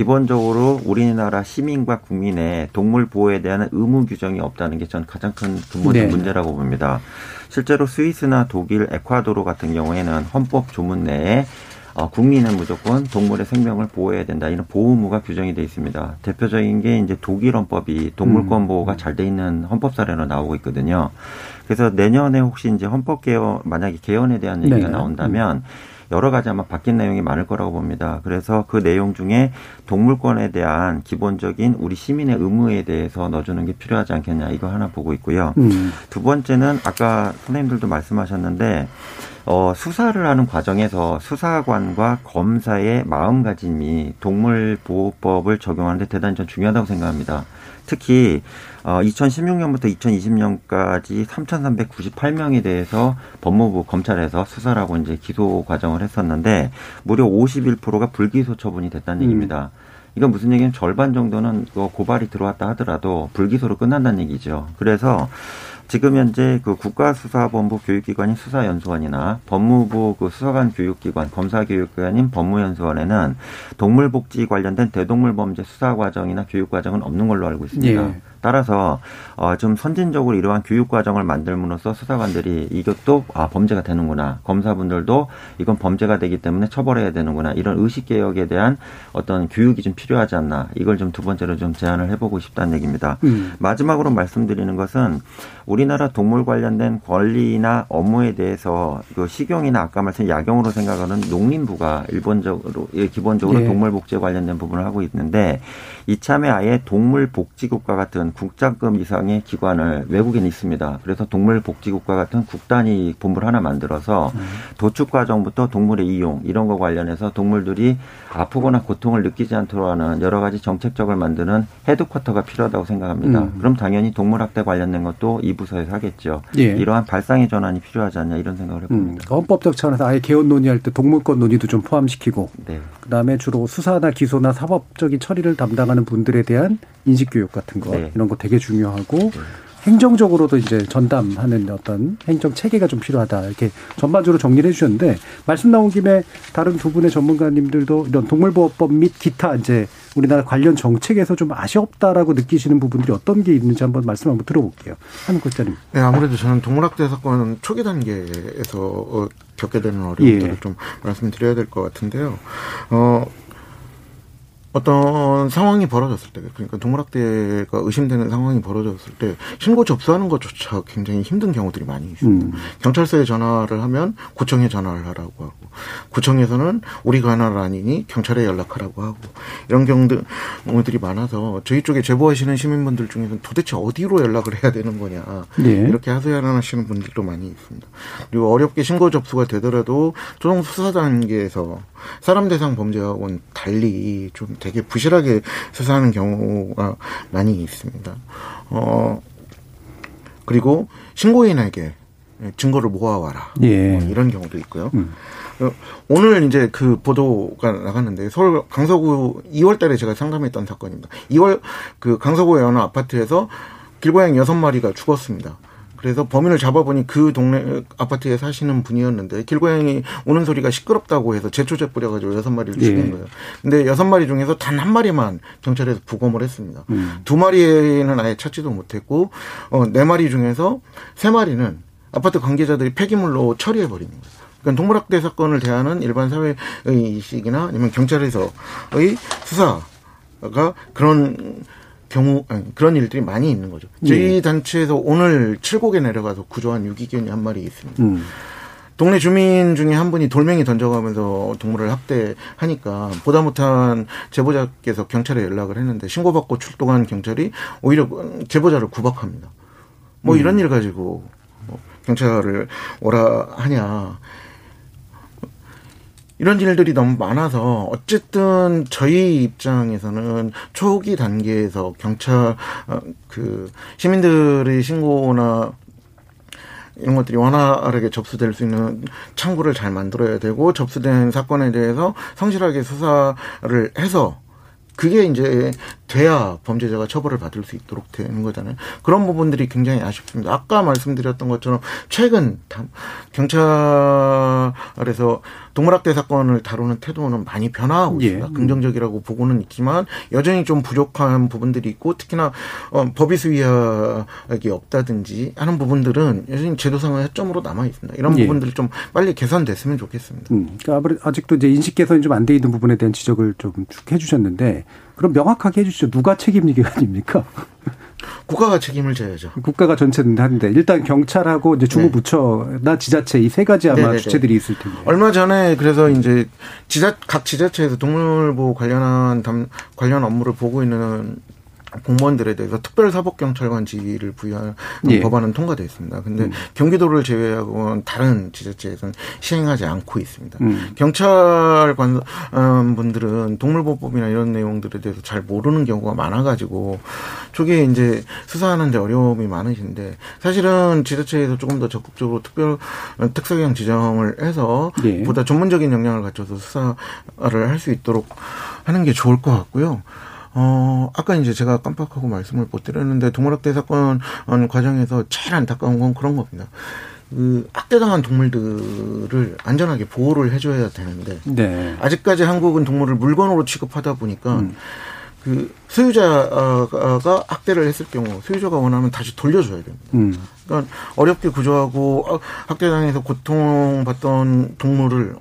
S7: 기본적으로 우리나라 시민과 국민의 동물 보호에 대한 의무 규정이 없다는 게 전 가장 큰 근본적 네. 문제라고 봅니다. 실제로 스위스나 독일, 에콰도르 같은 경우에는 헌법 조문 내에 어, 국민은 무조건 동물의 생명을 보호해야 된다. 이런 보호무가 규정이 돼 있습니다. 대표적인 게 이제 독일 헌법이 동물권 음. 보호가 잘 돼 있는 헌법 사례로 나오고 있거든요. 그래서 내년에 혹시 이제 헌법 개헌 만약에 개헌에 대한 얘기가 네. 나온다면 음. 여러 가지 아마 바뀐 내용이 많을 거라고 봅니다. 그래서 그 내용 중에 동물권에 대한 기본적인 우리 시민의 의무에 대해서 넣어주는 게 필요하지 않겠냐 이거 하나 보고 있고요. 음. 두 번째는 아까 선생님들도 말씀하셨는데 어, 수사를 하는 과정에서 수사관과 검사의 마음가짐이 동물보호법을 적용하는데 대단히 좀 중요하다고 생각합니다. 특히 어 2016년부터 2020년까지 3,398명에 대해서 법무부 검찰에서 수사를 하고 이제 기소 과정을 했었는데 무려 51%가 불기소 처분이 됐다는 음. 얘기입니다. 이건 무슨 얘기냐면 절반 정도는 그 고발이 들어왔다 하더라도 불기소로 끝난다는 얘기죠. 그래서 지금 현재 그 국가수사본부 교육기관인 수사연수원이나 법무부 그 수사관 교육기관, 검사교육기관인 법무연수원에는 동물복지 관련된 대동물범죄 수사 과정이나 교육 과정은 없는 걸로 알고 있습니다. 예. 따라서 어, 좀 선진적으로 이러한 교육 과정을 만들므로써 수사관들이 이것도 아 범죄가 되는구나 검사분들도 이건 범죄가 되기 때문에 처벌해야 되는구나 이런 의식 개혁에 대한 어떤 교육이 좀 필요하지 않나 이걸 좀 두 번째로 좀 제안을 해보고 싶다는 얘기입니다. 음. 마지막으로 말씀드리는 것은 우리나라 동물 관련된 권리나 업무에 대해서 그 식용이나 아까 말씀 야경으로 생각하는 농림부가 일본적으로 예, 기본적으로 예. 동물 복제 관련된 부분을 하고 있는데 이참에 아예 동물 복지국과 같은 국장급 이상의 기관을 외국에 있습니다. 그래서 동물 복지국과 같은 국단위 본부를 하나 만들어서 음. 도축 과정부터 동물의 이용 이런 거 관련해서 동물들이 아프거나 고통을 느끼지 않도록 하는 여러 가지 정책적을 만드는 헤드쿼터가 필요하다고 생각합니다. 음. 그럼 당연히 동물학대 관련된 것도 이 부서에서 하겠죠. 예. 이러한 발상의 전환이 필요하지 않냐 이런 생각을 해봅니다.
S2: 음. 헌법적 차원에서 아예 개헌 논의할 때 동물권 논의도 좀 포함시키고 네. 그다음에 주로 수사나 기소나 사법적인 처리를 담당하는 하는 분들에 대한 인식 교육 같은 거 네. 이런 거 되게 중요하고 네. 행정적으로도 이제 전담하는 어떤 행정 체계가 좀 필요하다 이렇게 전반적으로 정리를 해주셨는데 말씀 나온 김에 다른 두 분의 전문가님들도 이런 동물보호법 및 기타 이제 우리나라 관련 정책에서 좀 아쉬웠다라고 느끼시는 부분들이 어떤 게 있는지 한번 말씀 한번 들어볼게요. 한국자님.
S9: 네, 아무래도 저는 동물학대 사건 초기 단계에서 어, 겪게 되는 어려움들을 예. 좀 말씀드려야 될 것 같은데요. 어, 어떤 상황이 벌어졌을 때, 그러니까 동물학대가 의심되는 상황이 벌어졌을 때 신고 접수하는 것조차 굉장히 힘든 경우들이 많이 있습니다. 음. 경찰서에 전화를 하면 구청에 전화를 하라고 하고, 구청에서는 우리가 하나를 아니니 경찰에 연락하라고 하고 이런 경우들이 많아서 저희 쪽에 제보하시는 시민분들 중에서는 도대체 어디로 연락을 해야 되는 거냐 네. 이렇게 하소연하시는 분들도 많이 있습니다. 그리고 어렵게 신고 접수가 되더라도 조정 수사 단계에서 사람 대상 범죄하고는 달리 좀 되게 부실하게 수사하는 경우가 많이 있습니다. 어, 그리고 신고인에게 증거를 모아와라. 예. 뭐 이런 경우도 있고요. 음. 어, 오늘 이제 그 보도가 나갔는데 서울 강서구 2월 달에 제가 상담했던 사건입니다. 2월 그 강서구의 어느 아파트에서 길고양 여섯 마리가 죽었습니다. 그래서 범인을 잡아보니 그 동네 아파트에 사시는 분이었는데 길고양이 우는 소리가 시끄럽다고 해서 제초제 뿌려가지고 여섯 마리를 죽인 예. 거예요. 근데 여섯 마리 중에서 단 한 마리만 경찰에서 부검을 했습니다. 음. 두 마리는 아예 찾지도 못했고 어, 네 마리 중에서 세 마리는 아파트 관계자들이 폐기물로 처리해버린 거예요. 그러니까 동물학대 사건을 대하는 일반 사회의 이식이나 아니면 경찰에서의 수사가 그런 경우 아니, 그런 일들이 많이 있는 거죠. 저희 네. 단체에서 오늘 칠곡에 내려가서 구조한 유기견이 한 마리 있습니다. 음. 동네 주민 중에 한 분이 돌멩이 던져가면서 동물을 학대하니까 보다 못한 제보자께서 경찰에 연락을 했는데 신고받고 출동한 경찰이 오히려 제보자를 구박합니다. 뭐 음. 이런 일 가지고 뭐 경찰을 오라 하냐. 이런 일들이 너무 많아서 어쨌든 저희 입장에서는 초기 단계에서 경찰 어, 그 시민들의 신고나 이런 것들이 원활하게 접수될 수 있는 창구를 잘 만들어야 되고 접수된 사건에 대해서 성실하게 수사를 해서 그게 이제 돼야 범죄자가 처벌을 받을 수 있도록 되는 거잖아요. 그런 부분들이 굉장히 아쉽습니다. 아까 말씀드렸던 것처럼 최근 경찰에서 동물학대 사건을 다루는 태도는 많이 변화하고 예. 있습니다. 긍정적이라고 보고는 있지만 여전히 좀 부족한 부분들이 있고 특히나 어, 법의 수위학이 없다든지 하는 부분들은 여전히 제도상의 해점으로 남아 있습니다. 이런 예. 부분들이 좀 빨리 개선됐으면 좋겠습니다.
S2: 음, 그러니까 아직도 이제 인식 개선이 좀 안 돼 있는 부분에 대한 지적을 좀 쭉 해주셨는데 그럼 명확하게 해주시죠. 누가 책임지기관입니까?
S9: 국가가 책임을 져야죠.
S2: 국가가 전체는 하는데 일단 경찰하고 이제 중부부처나 네. 지자체 이 세 가지 아마 네네네. 주체들이 있을 텐데.
S9: 얼마 전에 그래서 이제 지자 각 지자체에서 동물보호 관련한 담, 관련 업무를 보고 있는 공무원들에 대해서 특별사법경찰관 지위를 부여한 예. 법안은 통과되어 습니다 근데 음. 경기도를 제외하고는 다른 지자체에서는 시행하지 않고 있습니다. 음. 경찰관 분들은 동물보호법이나 이런 내용들에 대해서 잘 모르는 경우가 많아가지고 초기에 이제 수사하는데 어려움이 많으신데 사실은 지자체에서 조금 더 적극적으로 특별 특사경 지정을 해서 예. 보다 전문적인 역량을 갖춰서 수사를 할 수 있도록 하는 게 좋을 것 같고요. 어, 아까 이제 제가 깜빡하고 말씀을 못 드렸는데 동물학대 사건 과정에서 제일 안타까운 건 그런 겁니다. 그 학대당한 동물들을 안전하게 보호를 해줘야 되는데 네. 아직까지 한국은 동물을 물건으로 취급하다 보니까 음. 그 소유자가 학대를 했을 경우 소유자가 원하면 다시 돌려줘야 됩니다. 음. 그러니까 어렵게 구조하고 학대당해서 고통받던 동물을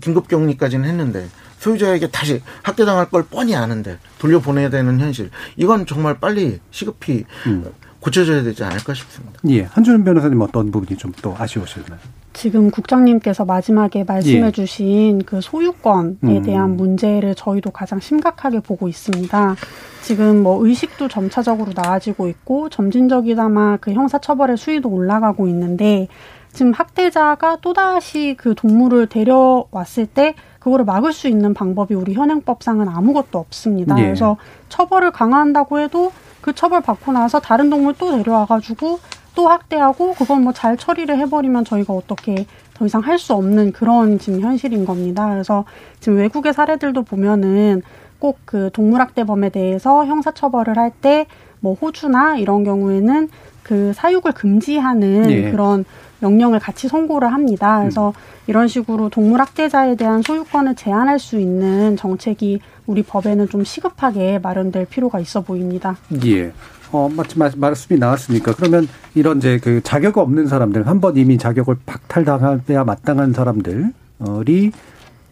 S9: 긴급격리까지는 했는데 소유자에게 다시 학대당할 걸 뻔히 아는데 돌려보내야 되는 현실. 이건 정말 빨리 시급히 음. 고쳐져야 되지 않을까 싶습니다.
S2: 예. 한준현 변호사님 어떤 부분이 좀 또 아쉬우셨나요?
S8: 지금 국장님께서 마지막에 말씀해 예. 주신 그 소유권에 음. 대한 문제를 저희도 가장 심각하게 보고 있습니다. 지금 뭐 의식도 점차적으로 나아지고 있고 점진적이다마 그 형사처벌의 수위도 올라가고 있는데 지금 학대자가 또다시 그 동물을 데려왔을 때 그거를 막을 수 있는 방법이 우리 현행법상은 아무것도 없습니다. 예. 그래서 처벌을 강화한다고 해도 그 처벌 받고 나서 다른 동물 또 데려와가지고 또 학대하고 그걸 뭐잘 처리를 해버리면 저희가 어떻게 더 이상 할 수 없는 그런 지금 현실인 겁니다. 그래서 지금 외국의 사례들도 보면은 꼭 그 동물학대범에 대해서 형사처벌을 할 때 뭐 호주나 이런 경우에는 그 사육을 금지하는 예. 그런 명령을 같이 선고를 합니다. 그래서 음. 이런 식으로 동물 학대자에 대한 소유권을 제한할 수 있는 정책이 우리 법에는 좀 시급하게 마련될 필요가 있어 보입니다.
S2: 예. 어, 마침 말씀이 나왔으니까 그러면 이런 이제 그 자격 없는 사람들 한 번 이미 자격을 박탈당해야 마땅한 사람들이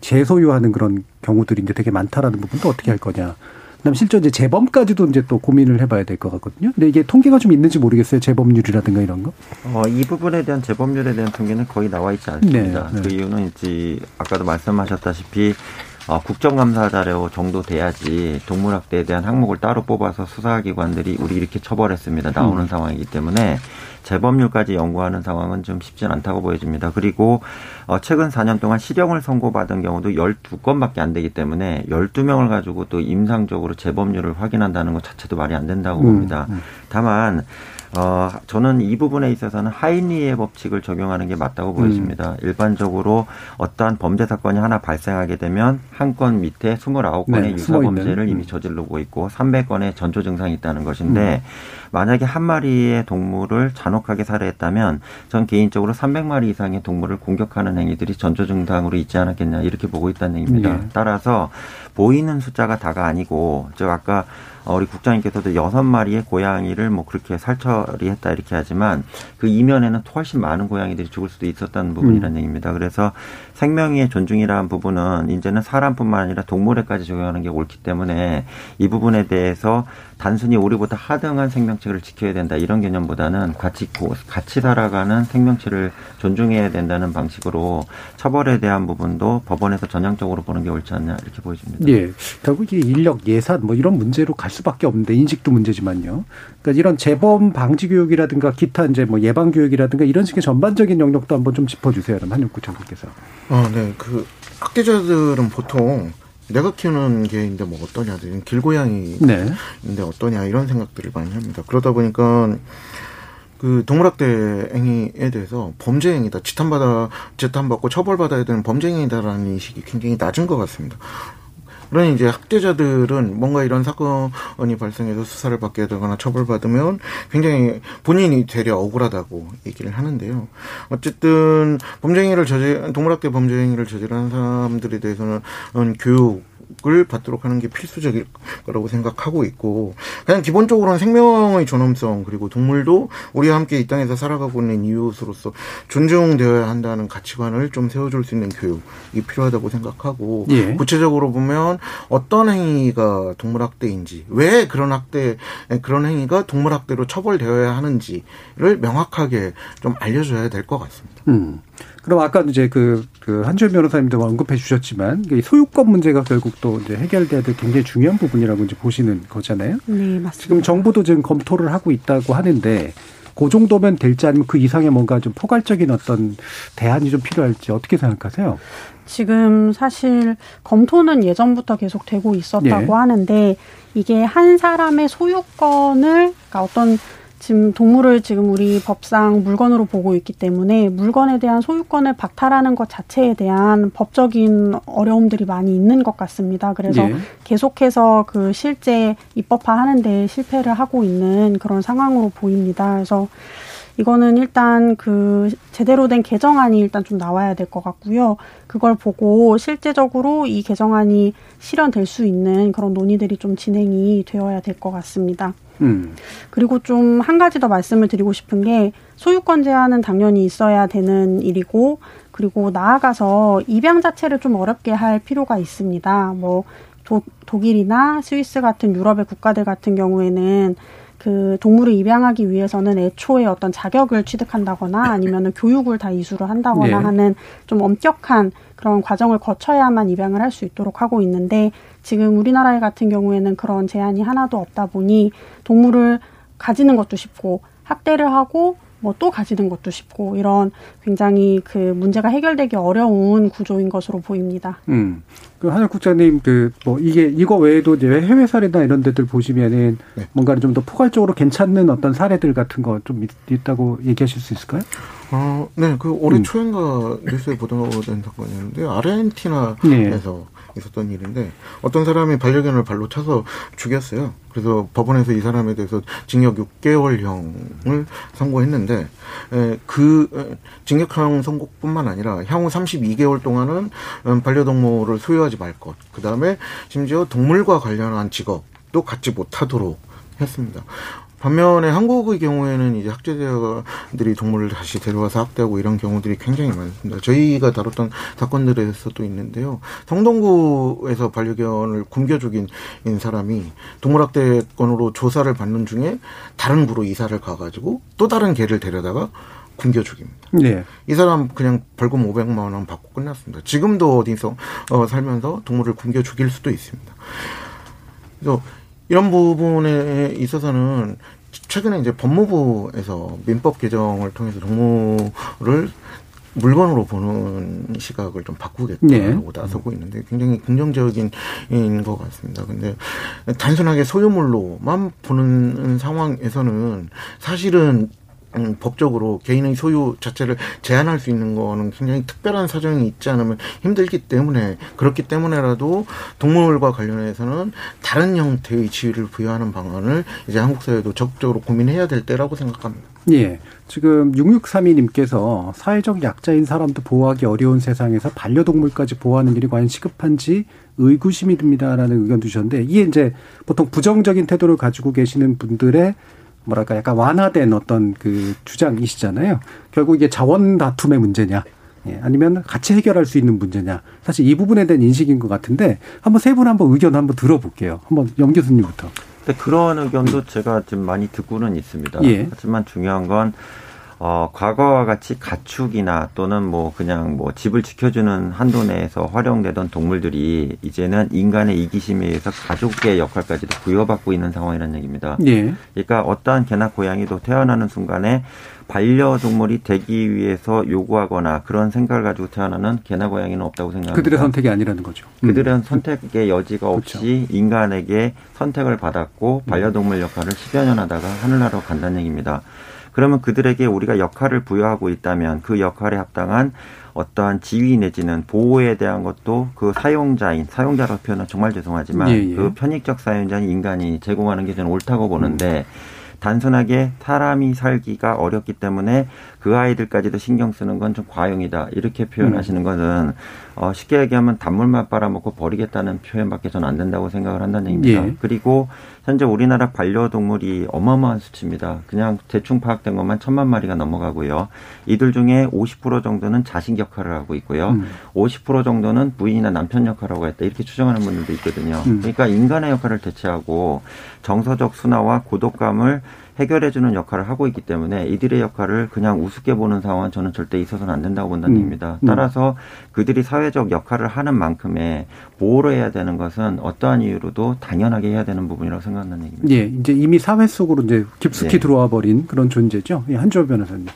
S2: 재소유하는 그런 경우들이 이제 되게 많다라는 부분도 어떻게 할 거냐. 그다음 실제 이제 재범까지도 이제 또 고민을 해봐야 될 것 같거든요. 근데 이게 통계가 좀 있는지 모르겠어요. 재범률이라든가 이런 거.
S7: 어, 이 부분에 대한 재범률에 대한 통계는 거의 나와 있지 않습니다. 네, 네. 그 이유는 이제 아까도 말씀하셨다시피 어, 국정감사 자료 정도 돼야지 동물학대에 대한 항목을 따로 뽑아서 수사기관들이 우리 이렇게 처벌했습니다. 나오는 음. 상황이기 때문에 재범률까지 연구하는 상황은 좀 쉽지 않다고 보여집니다. 그리고 어, 최근 4년 동안 실형을 선고받은 경우도 12건밖에 안 되기 때문에 12명을 가지고 또 임상적으로 재범률을 확인한다는 것 자체도 말이 안 된다고 음, 봅니다. 음. 다만 어, 저는 이 부분에 있어서는 하인리의 법칙을 적용하는 게 맞다고 보여집니다. 음. 일반적으로 어떠한 범죄 사건이 하나 발생하게 되면 한 건 밑에 29건의 네, 유사 범죄를 이미 음. 저지르고 있고 300건의 전조 증상이 있다는 것인데 음. 만약에 한 마리의 동물을 잔혹하게 살해했다면 전 개인적으로 300마리 이상의 동물을 공격하는 행위들이 전조 증상으로 있지 않았겠냐 이렇게 보고 있다는 얘기입니다. 네. 따라서 보이는 숫자가 다가 아니고 저 아까 어, 우리 국장님께서도 여섯 마리의 고양이를 뭐 그렇게 살처리했다 이렇게 하지만 그 이면에는 훨씬 많은 고양이들이 죽을 수도 있었다는 부분이라는 음. 얘기입니다. 그래서 생명의 존중이라는 부분은 이제는 사람뿐만 아니라 동물에까지 적용하는 게 옳기 때문에 이 부분에 대해서 단순히 우리보다 하등한 생명체를 지켜야 된다 이런 개념보다는 같이 같이 살아가는 생명체를 존중해야 된다는 방식으로 처벌에 대한 부분도 법원에서 전향적으로 보는 게 옳지 않냐 이렇게 보여집니다.
S2: 예, 결국 이 인력 예산 뭐 이런 문제로 갈 수밖에 없는데 인식도 문제지만요. 그러니까 이런 재범 방지 교육이라든가 기타 이제 뭐 예방 교육이라든가 이런 식의 전반적인 영역도 한번 좀 짚어주세요. 한육구 장님께서.
S9: 아, 네. 그 학대자들은 보통 내가 키우는 개인데 뭐 어떠냐, 길고양이인데 네. 어떠냐 이런 생각들을 많이 합니다. 그러다 보니까 그 동물학대 행위에 대해서 범죄 행위다, 지탄받아 지탄받고 처벌받아야 되는 범죄 행위다라는 인식이 굉장히 낮은 것 같습니다. 그러니 이제 학대자들은 뭔가 이런 사건이 발생해서 수사를 받게 되거나 처벌받으면 굉장히 본인이 되려 억울하다고 얘기를 하는데요. 어쨌든 범죄행위를 저지 동물학대 범죄행위를 저지른 사람들에 대해서는 교육 을 받도록 하는 게 필수적일 거라고 생각하고 있고 그냥 기본적으로는 생명의 존엄성 그리고 동물도 우리와 함께 이 땅에서 살아가고 있는 이웃으로서 존중되어야 한다는 가치관을 좀 세워줄 수 있는 교육이 필요하다고 생각하고 예. 구체적으로 보면 어떤 행위가 동물학대인지 왜 그런 학대 그런 행위가 동물학대로 처벌되어야 하는지를 명확하게 좀 알려줘야 될 것 같습니다.
S2: 음. 그럼 아까 이제 그, 그 한주현 변호사님도 언급해 주셨지만 소유권 문제가 결국 또 이제 해결돼야 될 굉장히 중요한 부분이라고 이제 보시는 거잖아요.
S8: 네, 맞습니다.
S2: 지금 정부도 지금 검토를 하고 있다고 하는데 그 정도면 될지 아니면 그 이상의 뭔가 좀 포괄적인 어떤 대안이 좀 필요할지 어떻게 생각하세요?
S8: 지금 사실 검토는 예전부터 계속 되고 있었다고 예. 하는데 이게 한 사람의 소유권을 그러니까 어떤 지금 동물을 지금 우리 법상 물건으로 보고 있기 때문에 물건에 대한 소유권을 박탈하는 것 자체에 대한 법적인 어려움들이 많이 있는 것 같습니다. 그래서 예. 계속해서 그 실제 입법화하는 데 실패를 하고 있는 그런 상황으로 보입니다. 그래서 이거는 일단 그 제대로 된 개정안이 일단 좀 나와야 될 것 같고요. 그걸 보고 실제적으로 이 개정안이 실현될 수 있는 그런 논의들이 좀 진행이 되어야 될 것 같습니다. 음. 그리고 좀 한 가지 더 말씀을 드리고 싶은 게 소유권 제한은 당연히 있어야 되는 일이고 그리고 나아가서 입양 자체를 좀 어렵게 할 필요가 있습니다. 뭐 도, 독일이나 스위스 같은 유럽의 국가들 같은 경우에는 그 동물을 입양하기 위해서는 애초에 어떤 자격을 취득한다거나 아니면은 교육을 다 이수를 한다거나 네. 하는 좀 엄격한 그런 과정을 거쳐야만 입양을 할 수 있도록 하고 있는데 지금 우리나라 같은 경우에는 그런 제한이 하나도 없다 보니 동물을 가지는 것도 쉽고 학대를 하고 뭐 또 가지는 것도 쉽고 이런 굉장히 그 문제가 해결되기 어려운 구조인 것으로 보입니다.
S2: 음. 그 한혁 국장님 그 뭐 이게 이거 외에도 이제 해외 사례나 이런 데들 보시면은 네. 뭔가 좀더 포괄적으로 괜찮는 어떤 사례들 같은 거 좀 있다고 얘기하실 수 있을까요?
S9: 어, 네, 그 올해 음. 초인가 뉴스에 보도된 사건이었는데 아르헨티나에서 네. 있었던 일인데 어떤 사람이 반려견을 발로 차서 죽였어요. 그래서 법원에서 이 사람에 대해서 징역 6개월형을 선고했는데 에, 그 징역형 선고뿐만 아니라 향후 32개월 동안은 음, 반려동물을 소유하지 말 것. 그 다음에 심지어 동물과 관련한 직업도 갖지 못하도록 했습니다. 반면에 한국의 경우에는 이제 학대자들이 동물을 다시 데려와서 학대하고 이런 경우들이 굉장히 많습니다. 저희가 다뤘던 사건들에서도 있는데요. 성동구에서 반려견을 굶겨 죽인 사람이 동물학대 건으로 조사를 받는 중에 다른 구로 이사를 가가지고 또 다른 개를 데려다가 굶겨 죽입니다. 네. 이 사람 그냥 벌금 500만 원 받고 끝났습니다. 지금도 어디서 어, 살면서 동물을 굶겨 죽일 수도 있습니다. 그래서 이런 부분에 있어서는 최근에 이제 법무부에서 민법 개정을 통해서 동물을 물건으로 보는 시각을 좀 바꾸겠다고 네. 나서고 있는데 굉장히 긍정적인 것 같습니다. 근데 단순하게 소유물로만 보는 상황에서는 사실은 음, 법적으로 개인의 소유 자체를 제한할 수 있는 거는 굉장히 특별한 사정이 있지 않으면 힘들기 때문에 그렇기 때문에라도 동물과 관련해서는 다른 형태의 지위를 부여하는 방안을 이제 한국 사회도 적극적으로 고민해야 될 때라고 생각합니다.
S2: 예. 지금 6632님께서 사회적 약자인 사람도 보호하기 어려운 세상에서 반려동물까지 보호하는 일이 과연 시급한지 의구심이 듭니다라는 의견 주셨는데 이게 이제 보통 부정적인 태도를 가지고 계시는 분들의 뭐랄까 약간 완화된 어떤 그 주장이시잖아요. 결국 이게 자원 다툼의 문제냐. 예, 아니면 같이 해결할 수 있는 문제냐. 사실 이 부분에 대한 인식인 것 같은데 한번 세 분 한번 의견 한번 들어볼게요. 한번 영 교수님부터.
S7: 근 그런 의견도 제가 좀 많이 듣고는 있습니다. 예. 하지만 중요한 건 어, 과거와 같이 가축이나 또는 뭐 그냥 뭐 집을 지켜주는 한도 내에서 활용되던 동물들이 이제는 인간의 이기심에 의해서 가족의 역할까지도 부여받고 있는 상황이라는 얘기입니다. 예. 그러니까 어떠한 개나 고양이도 태어나는 순간에 반려동물이 되기 위해서 요구하거나 그런 생각을 가지고 태어나는 개나 고양이는 없다고 생각합니다.
S2: 그들의 선택이 아니라는 거죠.
S7: 그들은 음. 선택의 여지가 없이 그렇죠. 인간에게 선택을 받았고 반려동물 역할을 10여 년 하다가 하늘나라로 간다는 얘기입니다. 그러면 그들에게 우리가 역할을 부여하고 있다면 그 역할에 합당한 어떠한 지위 내지는 보호에 대한 것도 그 사용자인 사용자라고 표현은 정말 죄송하지만 예, 예. 그 편익적 사용자인 인간이 제공하는 게 저는 옳다고 보는데 음. 단순하게 사람이 살기가 어렵기 때문에 그 아이들까지도 신경 쓰는 건 좀 과용이다 이렇게 표현하시는 음. 것은 어, 쉽게 얘기하면 단물만 빨아먹고 버리겠다는 표현밖에 저는 안 된다고 생각을 한다는 얘기입니다. 예. 그리고 현재 우리나라 반려동물이 어마어마한 수치입니다. 그냥 대충 파악된 것만 천만 마리가 넘어가고요. 이들 중에 50% 정도는 자식 역할을 하고 있고요. 음. 50% 정도는 부인이나 남편 역할을 하고 있다. 이렇게 추정하는 분들도 있거든요. 음. 그러니까 인간의 역할을 대체하고 정서적 순화와 고독감을 해결해주는 역할을 하고 있기 때문에 이들의 역할을 그냥 우습게 보는 상황은 저는 절대 있어서는 안 된다고 본다는 음. 얘기입니다. 음. 따라서 그들이 사회적 역할을 하는 만큼의 보호를 해야 되는 것은 어떠한 이유로도 당연하게 해야 되는 부분이라고 생각하는 얘기입니다.
S2: 예, 이제 이미 사회 속으로 이제 깊숙이 예. 들어와 버린 그런 존재죠. 예, 한주호 변호사님.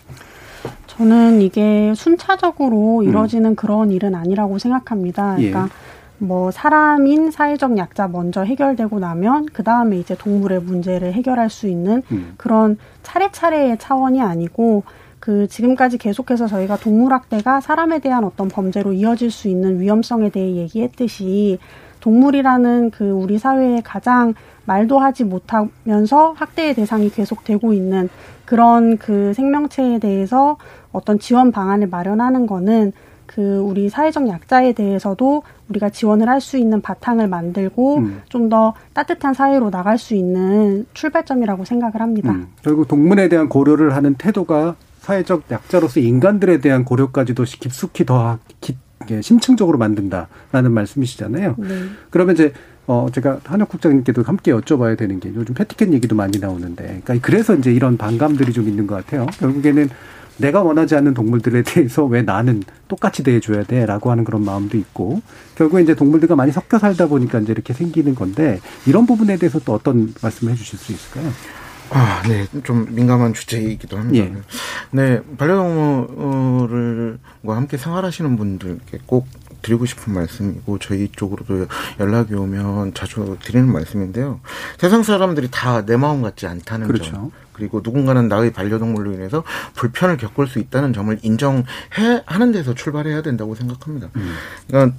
S8: 저는 이게 순차적으로 이루어지는 음. 그런 일은 아니라고 생각합니다. 그러니까 예. 뭐 사람인 사회적 약자 먼저 해결되고 나면 그 다음에 이제 동물의 문제를 해결할 수 있는 음. 그런 차례차례의 차원이 아니고 그 지금까지 계속해서 저희가 동물학대가 사람에 대한 어떤 범죄로 이어질 수 있는 위험성에 대해 얘기했듯이 동물이라는 그 우리 사회의 가장 말도 하지 못하면서 학대의 대상이 계속되고 있는 그런 그 생명체에 대해서 어떤 지원 방안을 마련하는 거는 그 우리 사회적 약자에 대해서도 우리가 지원을 할 수 있는 바탕을 만들고 음. 좀더 따뜻한 사회로 나갈 수 있는 출발점이라고 생각을 합니다. 음.
S2: 결국 동물에 대한 고려를 하는 태도가 사회적 약자로서 인간들에 대한 고려까지도 깊숙이 더 심층적으로 만든다라는 말씀이시잖아요. 네. 그러면 이제 어 제가 한혁 국장님께도 함께 여쭤봐야 되는 게 요즘 패티켓 얘기도 많이 나오는데, 그러니까 그래서 이제 이런 반감들이 좀 있는 것 같아요. 결국에는 내가 원하지 않는 동물들에 대해서 왜 나는 똑같이 대해줘야 돼? 라고 하는 그런 마음도 있고, 결국에 이제 동물들과 많이 섞여 살다 보니까 이제 이렇게 생기는 건데, 이런 부분에 대해서 또 어떤 말씀을 해 주실 수 있을까요?
S9: 아, 네. 좀 민감한 주제이기도 합니다. 예. 네. 반려동물과 함께 생활하시는 분들께 꼭 드리고 싶은 말씀이고 저희 쪽으로도 연락이 오면 자주 드리는 말씀인데요. 세상 사람들이 다 내 마음 같지 않다는 그렇죠. 점. 그리고 누군가는 나의 반려동물로 인해서 불편을 겪을 수 있다는 점을 인정해 하는 데서 출발해야 된다고 생각합니다. 음. 그러니까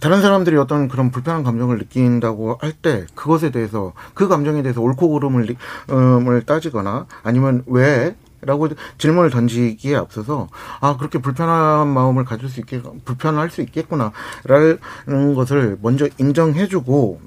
S9: 다른 사람들이 어떤 그런 불편한 감정을 느낀다고 할 때 그것에 대해서 그 감정에 대해서 옳고 그름을 음, 따지거나 아니면 왜 라고 질문을 던지기에 앞서서 아 그렇게 불편한 마음을 가질 수 있게 불편할 수 있겠구나라는 것을 먼저 인정해주고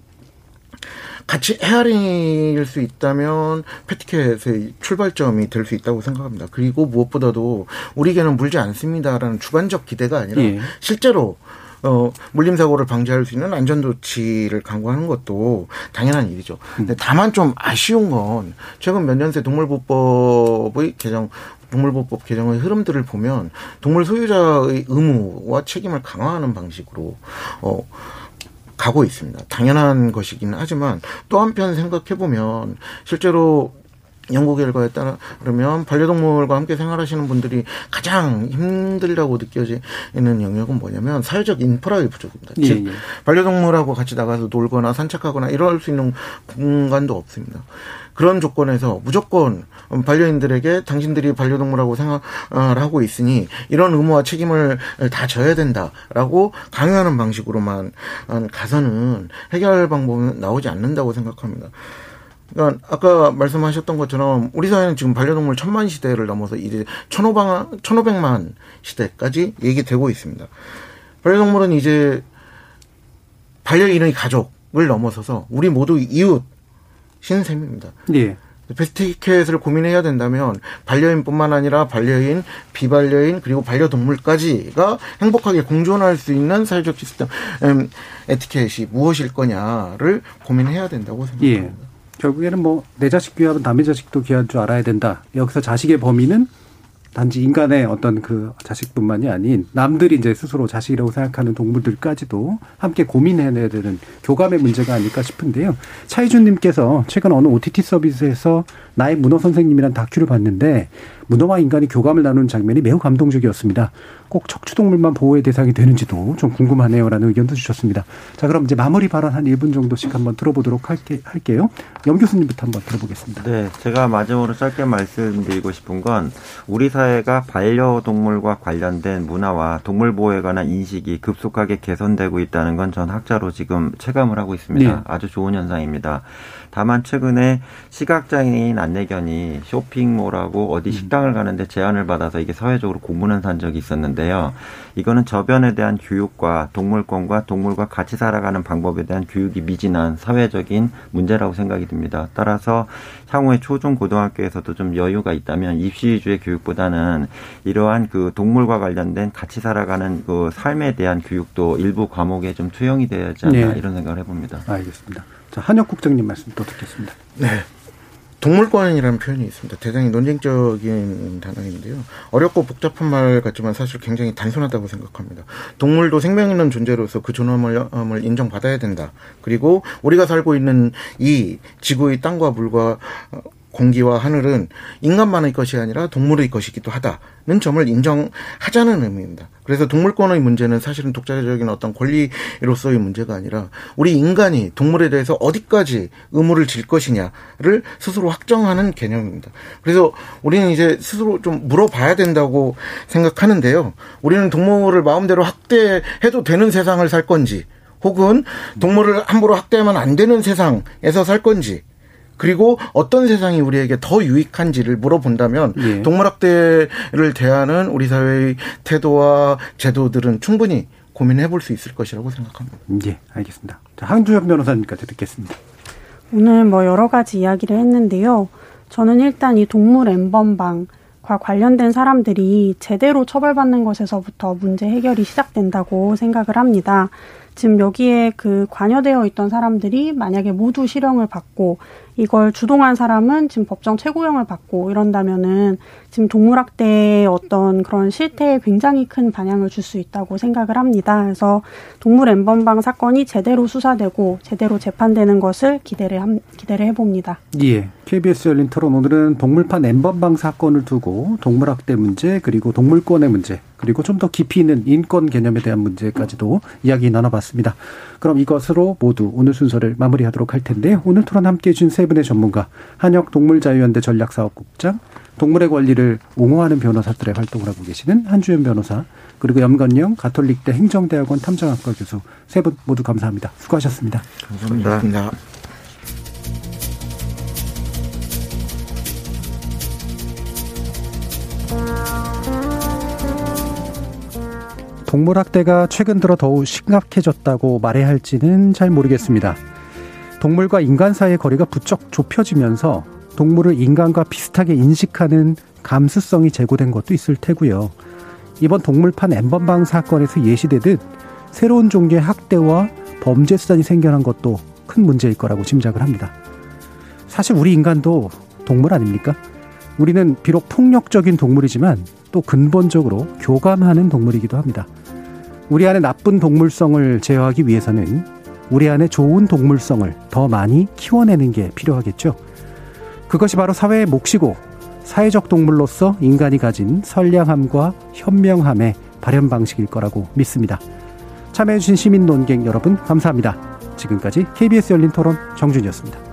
S9: 같이 헤아릴 수 있다면 패티켓의 출발점이 될 수 있다고 생각합니다. 그리고 무엇보다도 우리 개는 물지 않습니다라는 주관적 기대가 아니라 예. 실제로 어, 물림 사고를 방지할 수 있는 안전 조치를 강구하는 것도 당연한 일이죠. 근데 다만 좀 아쉬운 건 최근 몇 년 새 동물보법의 개정 동물보법 개정의 흐름들을 보면 동물 소유자의 의무와 책임을 강화하는 방식으로 어 가고 있습니다. 당연한 것이기는 하지만 또 한편 생각해 보면 실제로 연구 결과에 따르면 반려동물과 함께 생활하시는 분들이 가장 힘들다고 느껴지는 영역은 뭐냐면 사회적 인프라의 부족입니다. 예, 즉 예. 반려동물하고 같이 나가서 놀거나 산책하거나 이럴 수 있는 공간도 없습니다. 그런 조건에서 무조건 반려인들에게 당신들이 반려동물하고 생활을 하고 있으니 이런 의무와 책임을 다 져야 된다라고 강요하는 방식으로만 가서는 해결 방법은 나오지 않는다고 생각합니다. 그러니까 아까 말씀하셨던 것처럼 우리 사회는 지금 반려동물 천만 시대를 넘어서 이제 천오백 천오백만 시대까지 얘기되고 있습니다. 반려동물은 이제 반려 인의 가족을 넘어서서 우리 모두 이웃 신 셈입니다. 예. 패스티켓을 고민해야 된다면 반려인뿐만 아니라 반려인, 비반려인 그리고 반려동물까지가 행복하게 공존할 수 있는 사회적 시스템 음, 에티켓이 무엇일 거냐를 고민해야 된다고 생각합니다. 예.
S2: 결국에는 뭐 내 자식 귀하면 남의 자식도 귀한 줄 알아야 된다. 여기서 자식의 범위는 단지 인간의 어떤 그 자식뿐만이 아닌 남들이 이제 스스로 자식이라고 생각하는 동물들까지도 함께 고민해내야 되는 교감의 문제가 아닐까 싶은데요. 차이준님께서 최근 어느 OTT 서비스에서 나의 문어 선생님이란 다큐를 봤는데 문어와 인간이 교감을 나누는 장면이 매우 감동적이었습니다. 꼭 척추동물만 보호의 대상이 되는지도 좀 궁금하네요 라는 의견도 주셨습니다. 자, 그럼 이제 마무리 발언 한 1분 정도씩 한번 들어보도록 할게, 할게요. 염 교수님부터 한번 들어보겠습니다.
S7: 네, 제가 마지막으로 짧게 말씀드리고 싶은 건 우리 사회가 반려동물과 관련된 문화와 동물 보호에 관한 인식이 급속하게 개선되고 있다는 건 전 학자로 지금 체감을 하고 있습니다. 네. 아주 좋은 현상입니다. 다만 최근에 시각장애인 안내견이 쇼핑몰하고 어디 음. 식당을 가는데 제안을 받아서 이게 사회적으로 공문을 산 적이 있었는데요. 이거는 저변에 대한 교육과 동물권과 동물과 같이 살아가는 방법에 대한 교육이 미진한 사회적인 문제라고 생각이 듭니다. 따라서 향후에 초중 고등학교에서도 좀 여유가 있다면 입시 위주의 교육보다는 이러한 그 동물과 관련된 같이 살아가는 그 삶에 대한 교육도 일부 과목에 좀 투영이 되지 않나 네. 이런 생각을 해봅니다.
S2: 알겠습니다. 자, 한혁 국장님 말씀 또 듣겠습니다.
S9: 네. 동물권이라는 표현이 있습니다. 대단히 논쟁적인 단어인데요. 어렵고 복잡한 말 같지만 사실 굉장히 단순하다고 생각합니다. 동물도 생명 있는 존재로서 그 존엄을 인정받아야 된다. 그리고 우리가 살고 있는 이 지구의 땅과 물과 공기와 하늘은 인간만의 것이 아니라 동물의 것이기도 하다는 점을 인정하자는 의미입니다. 그래서 동물권의 문제는 사실은 독자적인 어떤 권리로서의 문제가 아니라 우리 인간이 동물에 대해서 어디까지 의무를 질 것이냐를 스스로 확정하는 개념입니다. 그래서 우리는 이제 스스로 좀 물어봐야 된다고 생각하는데요. 우리는 동물을 마음대로 학대해도 되는 세상을 살 건지 혹은 동물을 함부로 학대하면 안 되는 세상에서 살 건지 그리고 어떤 세상이 우리에게 더 유익한지를 물어본다면 예. 동물학대를 대하는 우리 사회의 태도와 제도들은 충분히 고민해 볼 수 있을 것이라고 생각합니다.
S2: 예, 알겠습니다. 자, 항주혁 변호사님까지 듣겠습니다.
S8: 오늘 뭐 여러 가지 이야기를 했는데요. 저는 일단 이 동물 엠번방과 관련된 사람들이 제대로 처벌받는 것에서부터 문제 해결이 시작된다고 생각을 합니다. 지금 여기에 그 관여되어 있던 사람들이 만약에 모두 실형을 받고 이걸 주동한 사람은 지금 법정 최고형을 받고 이런다면은 지금 동물학대의 어떤 그런 실태에 굉장히 큰 반향을 줄 수 있다고 생각을 합니다. 그래서 동물 엠번방 사건이 제대로 수사되고 제대로 재판되는 것을 기대를 함, 기대를 해봅니다.
S2: 예. KBS 열린 토론 오늘은 동물판 엠번방 사건을 두고 동물학대 문제 그리고 동물권의 문제 그리고 좀 더 깊이 있는 인권 개념에 대한 문제까지도 이야기 나눠봤습니다. 그럼 이것으로 모두 오늘 순서를 마무리하도록 할 텐데요. 오늘 토론 함께해 주신 세 분의 전문가 한혁 동물자유연대 전략사업국장 동물의 권리를 옹호하는 변호사들의 활동을 하고 계시는 한주연 변호사 그리고 염건영 가톨릭대 행정대학원 탐정학과 교수 세 분 모두 감사합니다. 수고하셨습니다.
S9: 감사합니다. 감사합니다.
S2: 동물 학대가 최근 들어 더욱 심각해졌다고 말해야 할지는 잘 모르겠습니다. 동물과 인간 사이의 거리가 부쩍 좁혀지면서 동물을 인간과 비슷하게 인식하는 감수성이 제고된 것도 있을 테고요. 이번 동물판 엠번방 사건에서 예시되듯 새로운 종류의 학대와 범죄 수단이 생겨난 것도 큰 문제일 거라고 짐작을 합니다. 사실 우리 인간도 동물 아닙니까? 우리는 비록 폭력적인 동물이지만 또 근본적으로 교감하는 동물이기도 합니다. 우리 안에 나쁜 동물성을 제어하기 위해서는 우리 안에 좋은 동물성을 더 많이 키워내는 게 필요하겠죠. 그것이 바로 사회의 몫이고 사회적 동물로서 인간이 가진 선량함과 현명함의 발현 방식일 거라고 믿습니다. 참여해주신 시민 논객 여러분 감사합니다. 지금까지 KBS 열린 토론 정준이었습니다.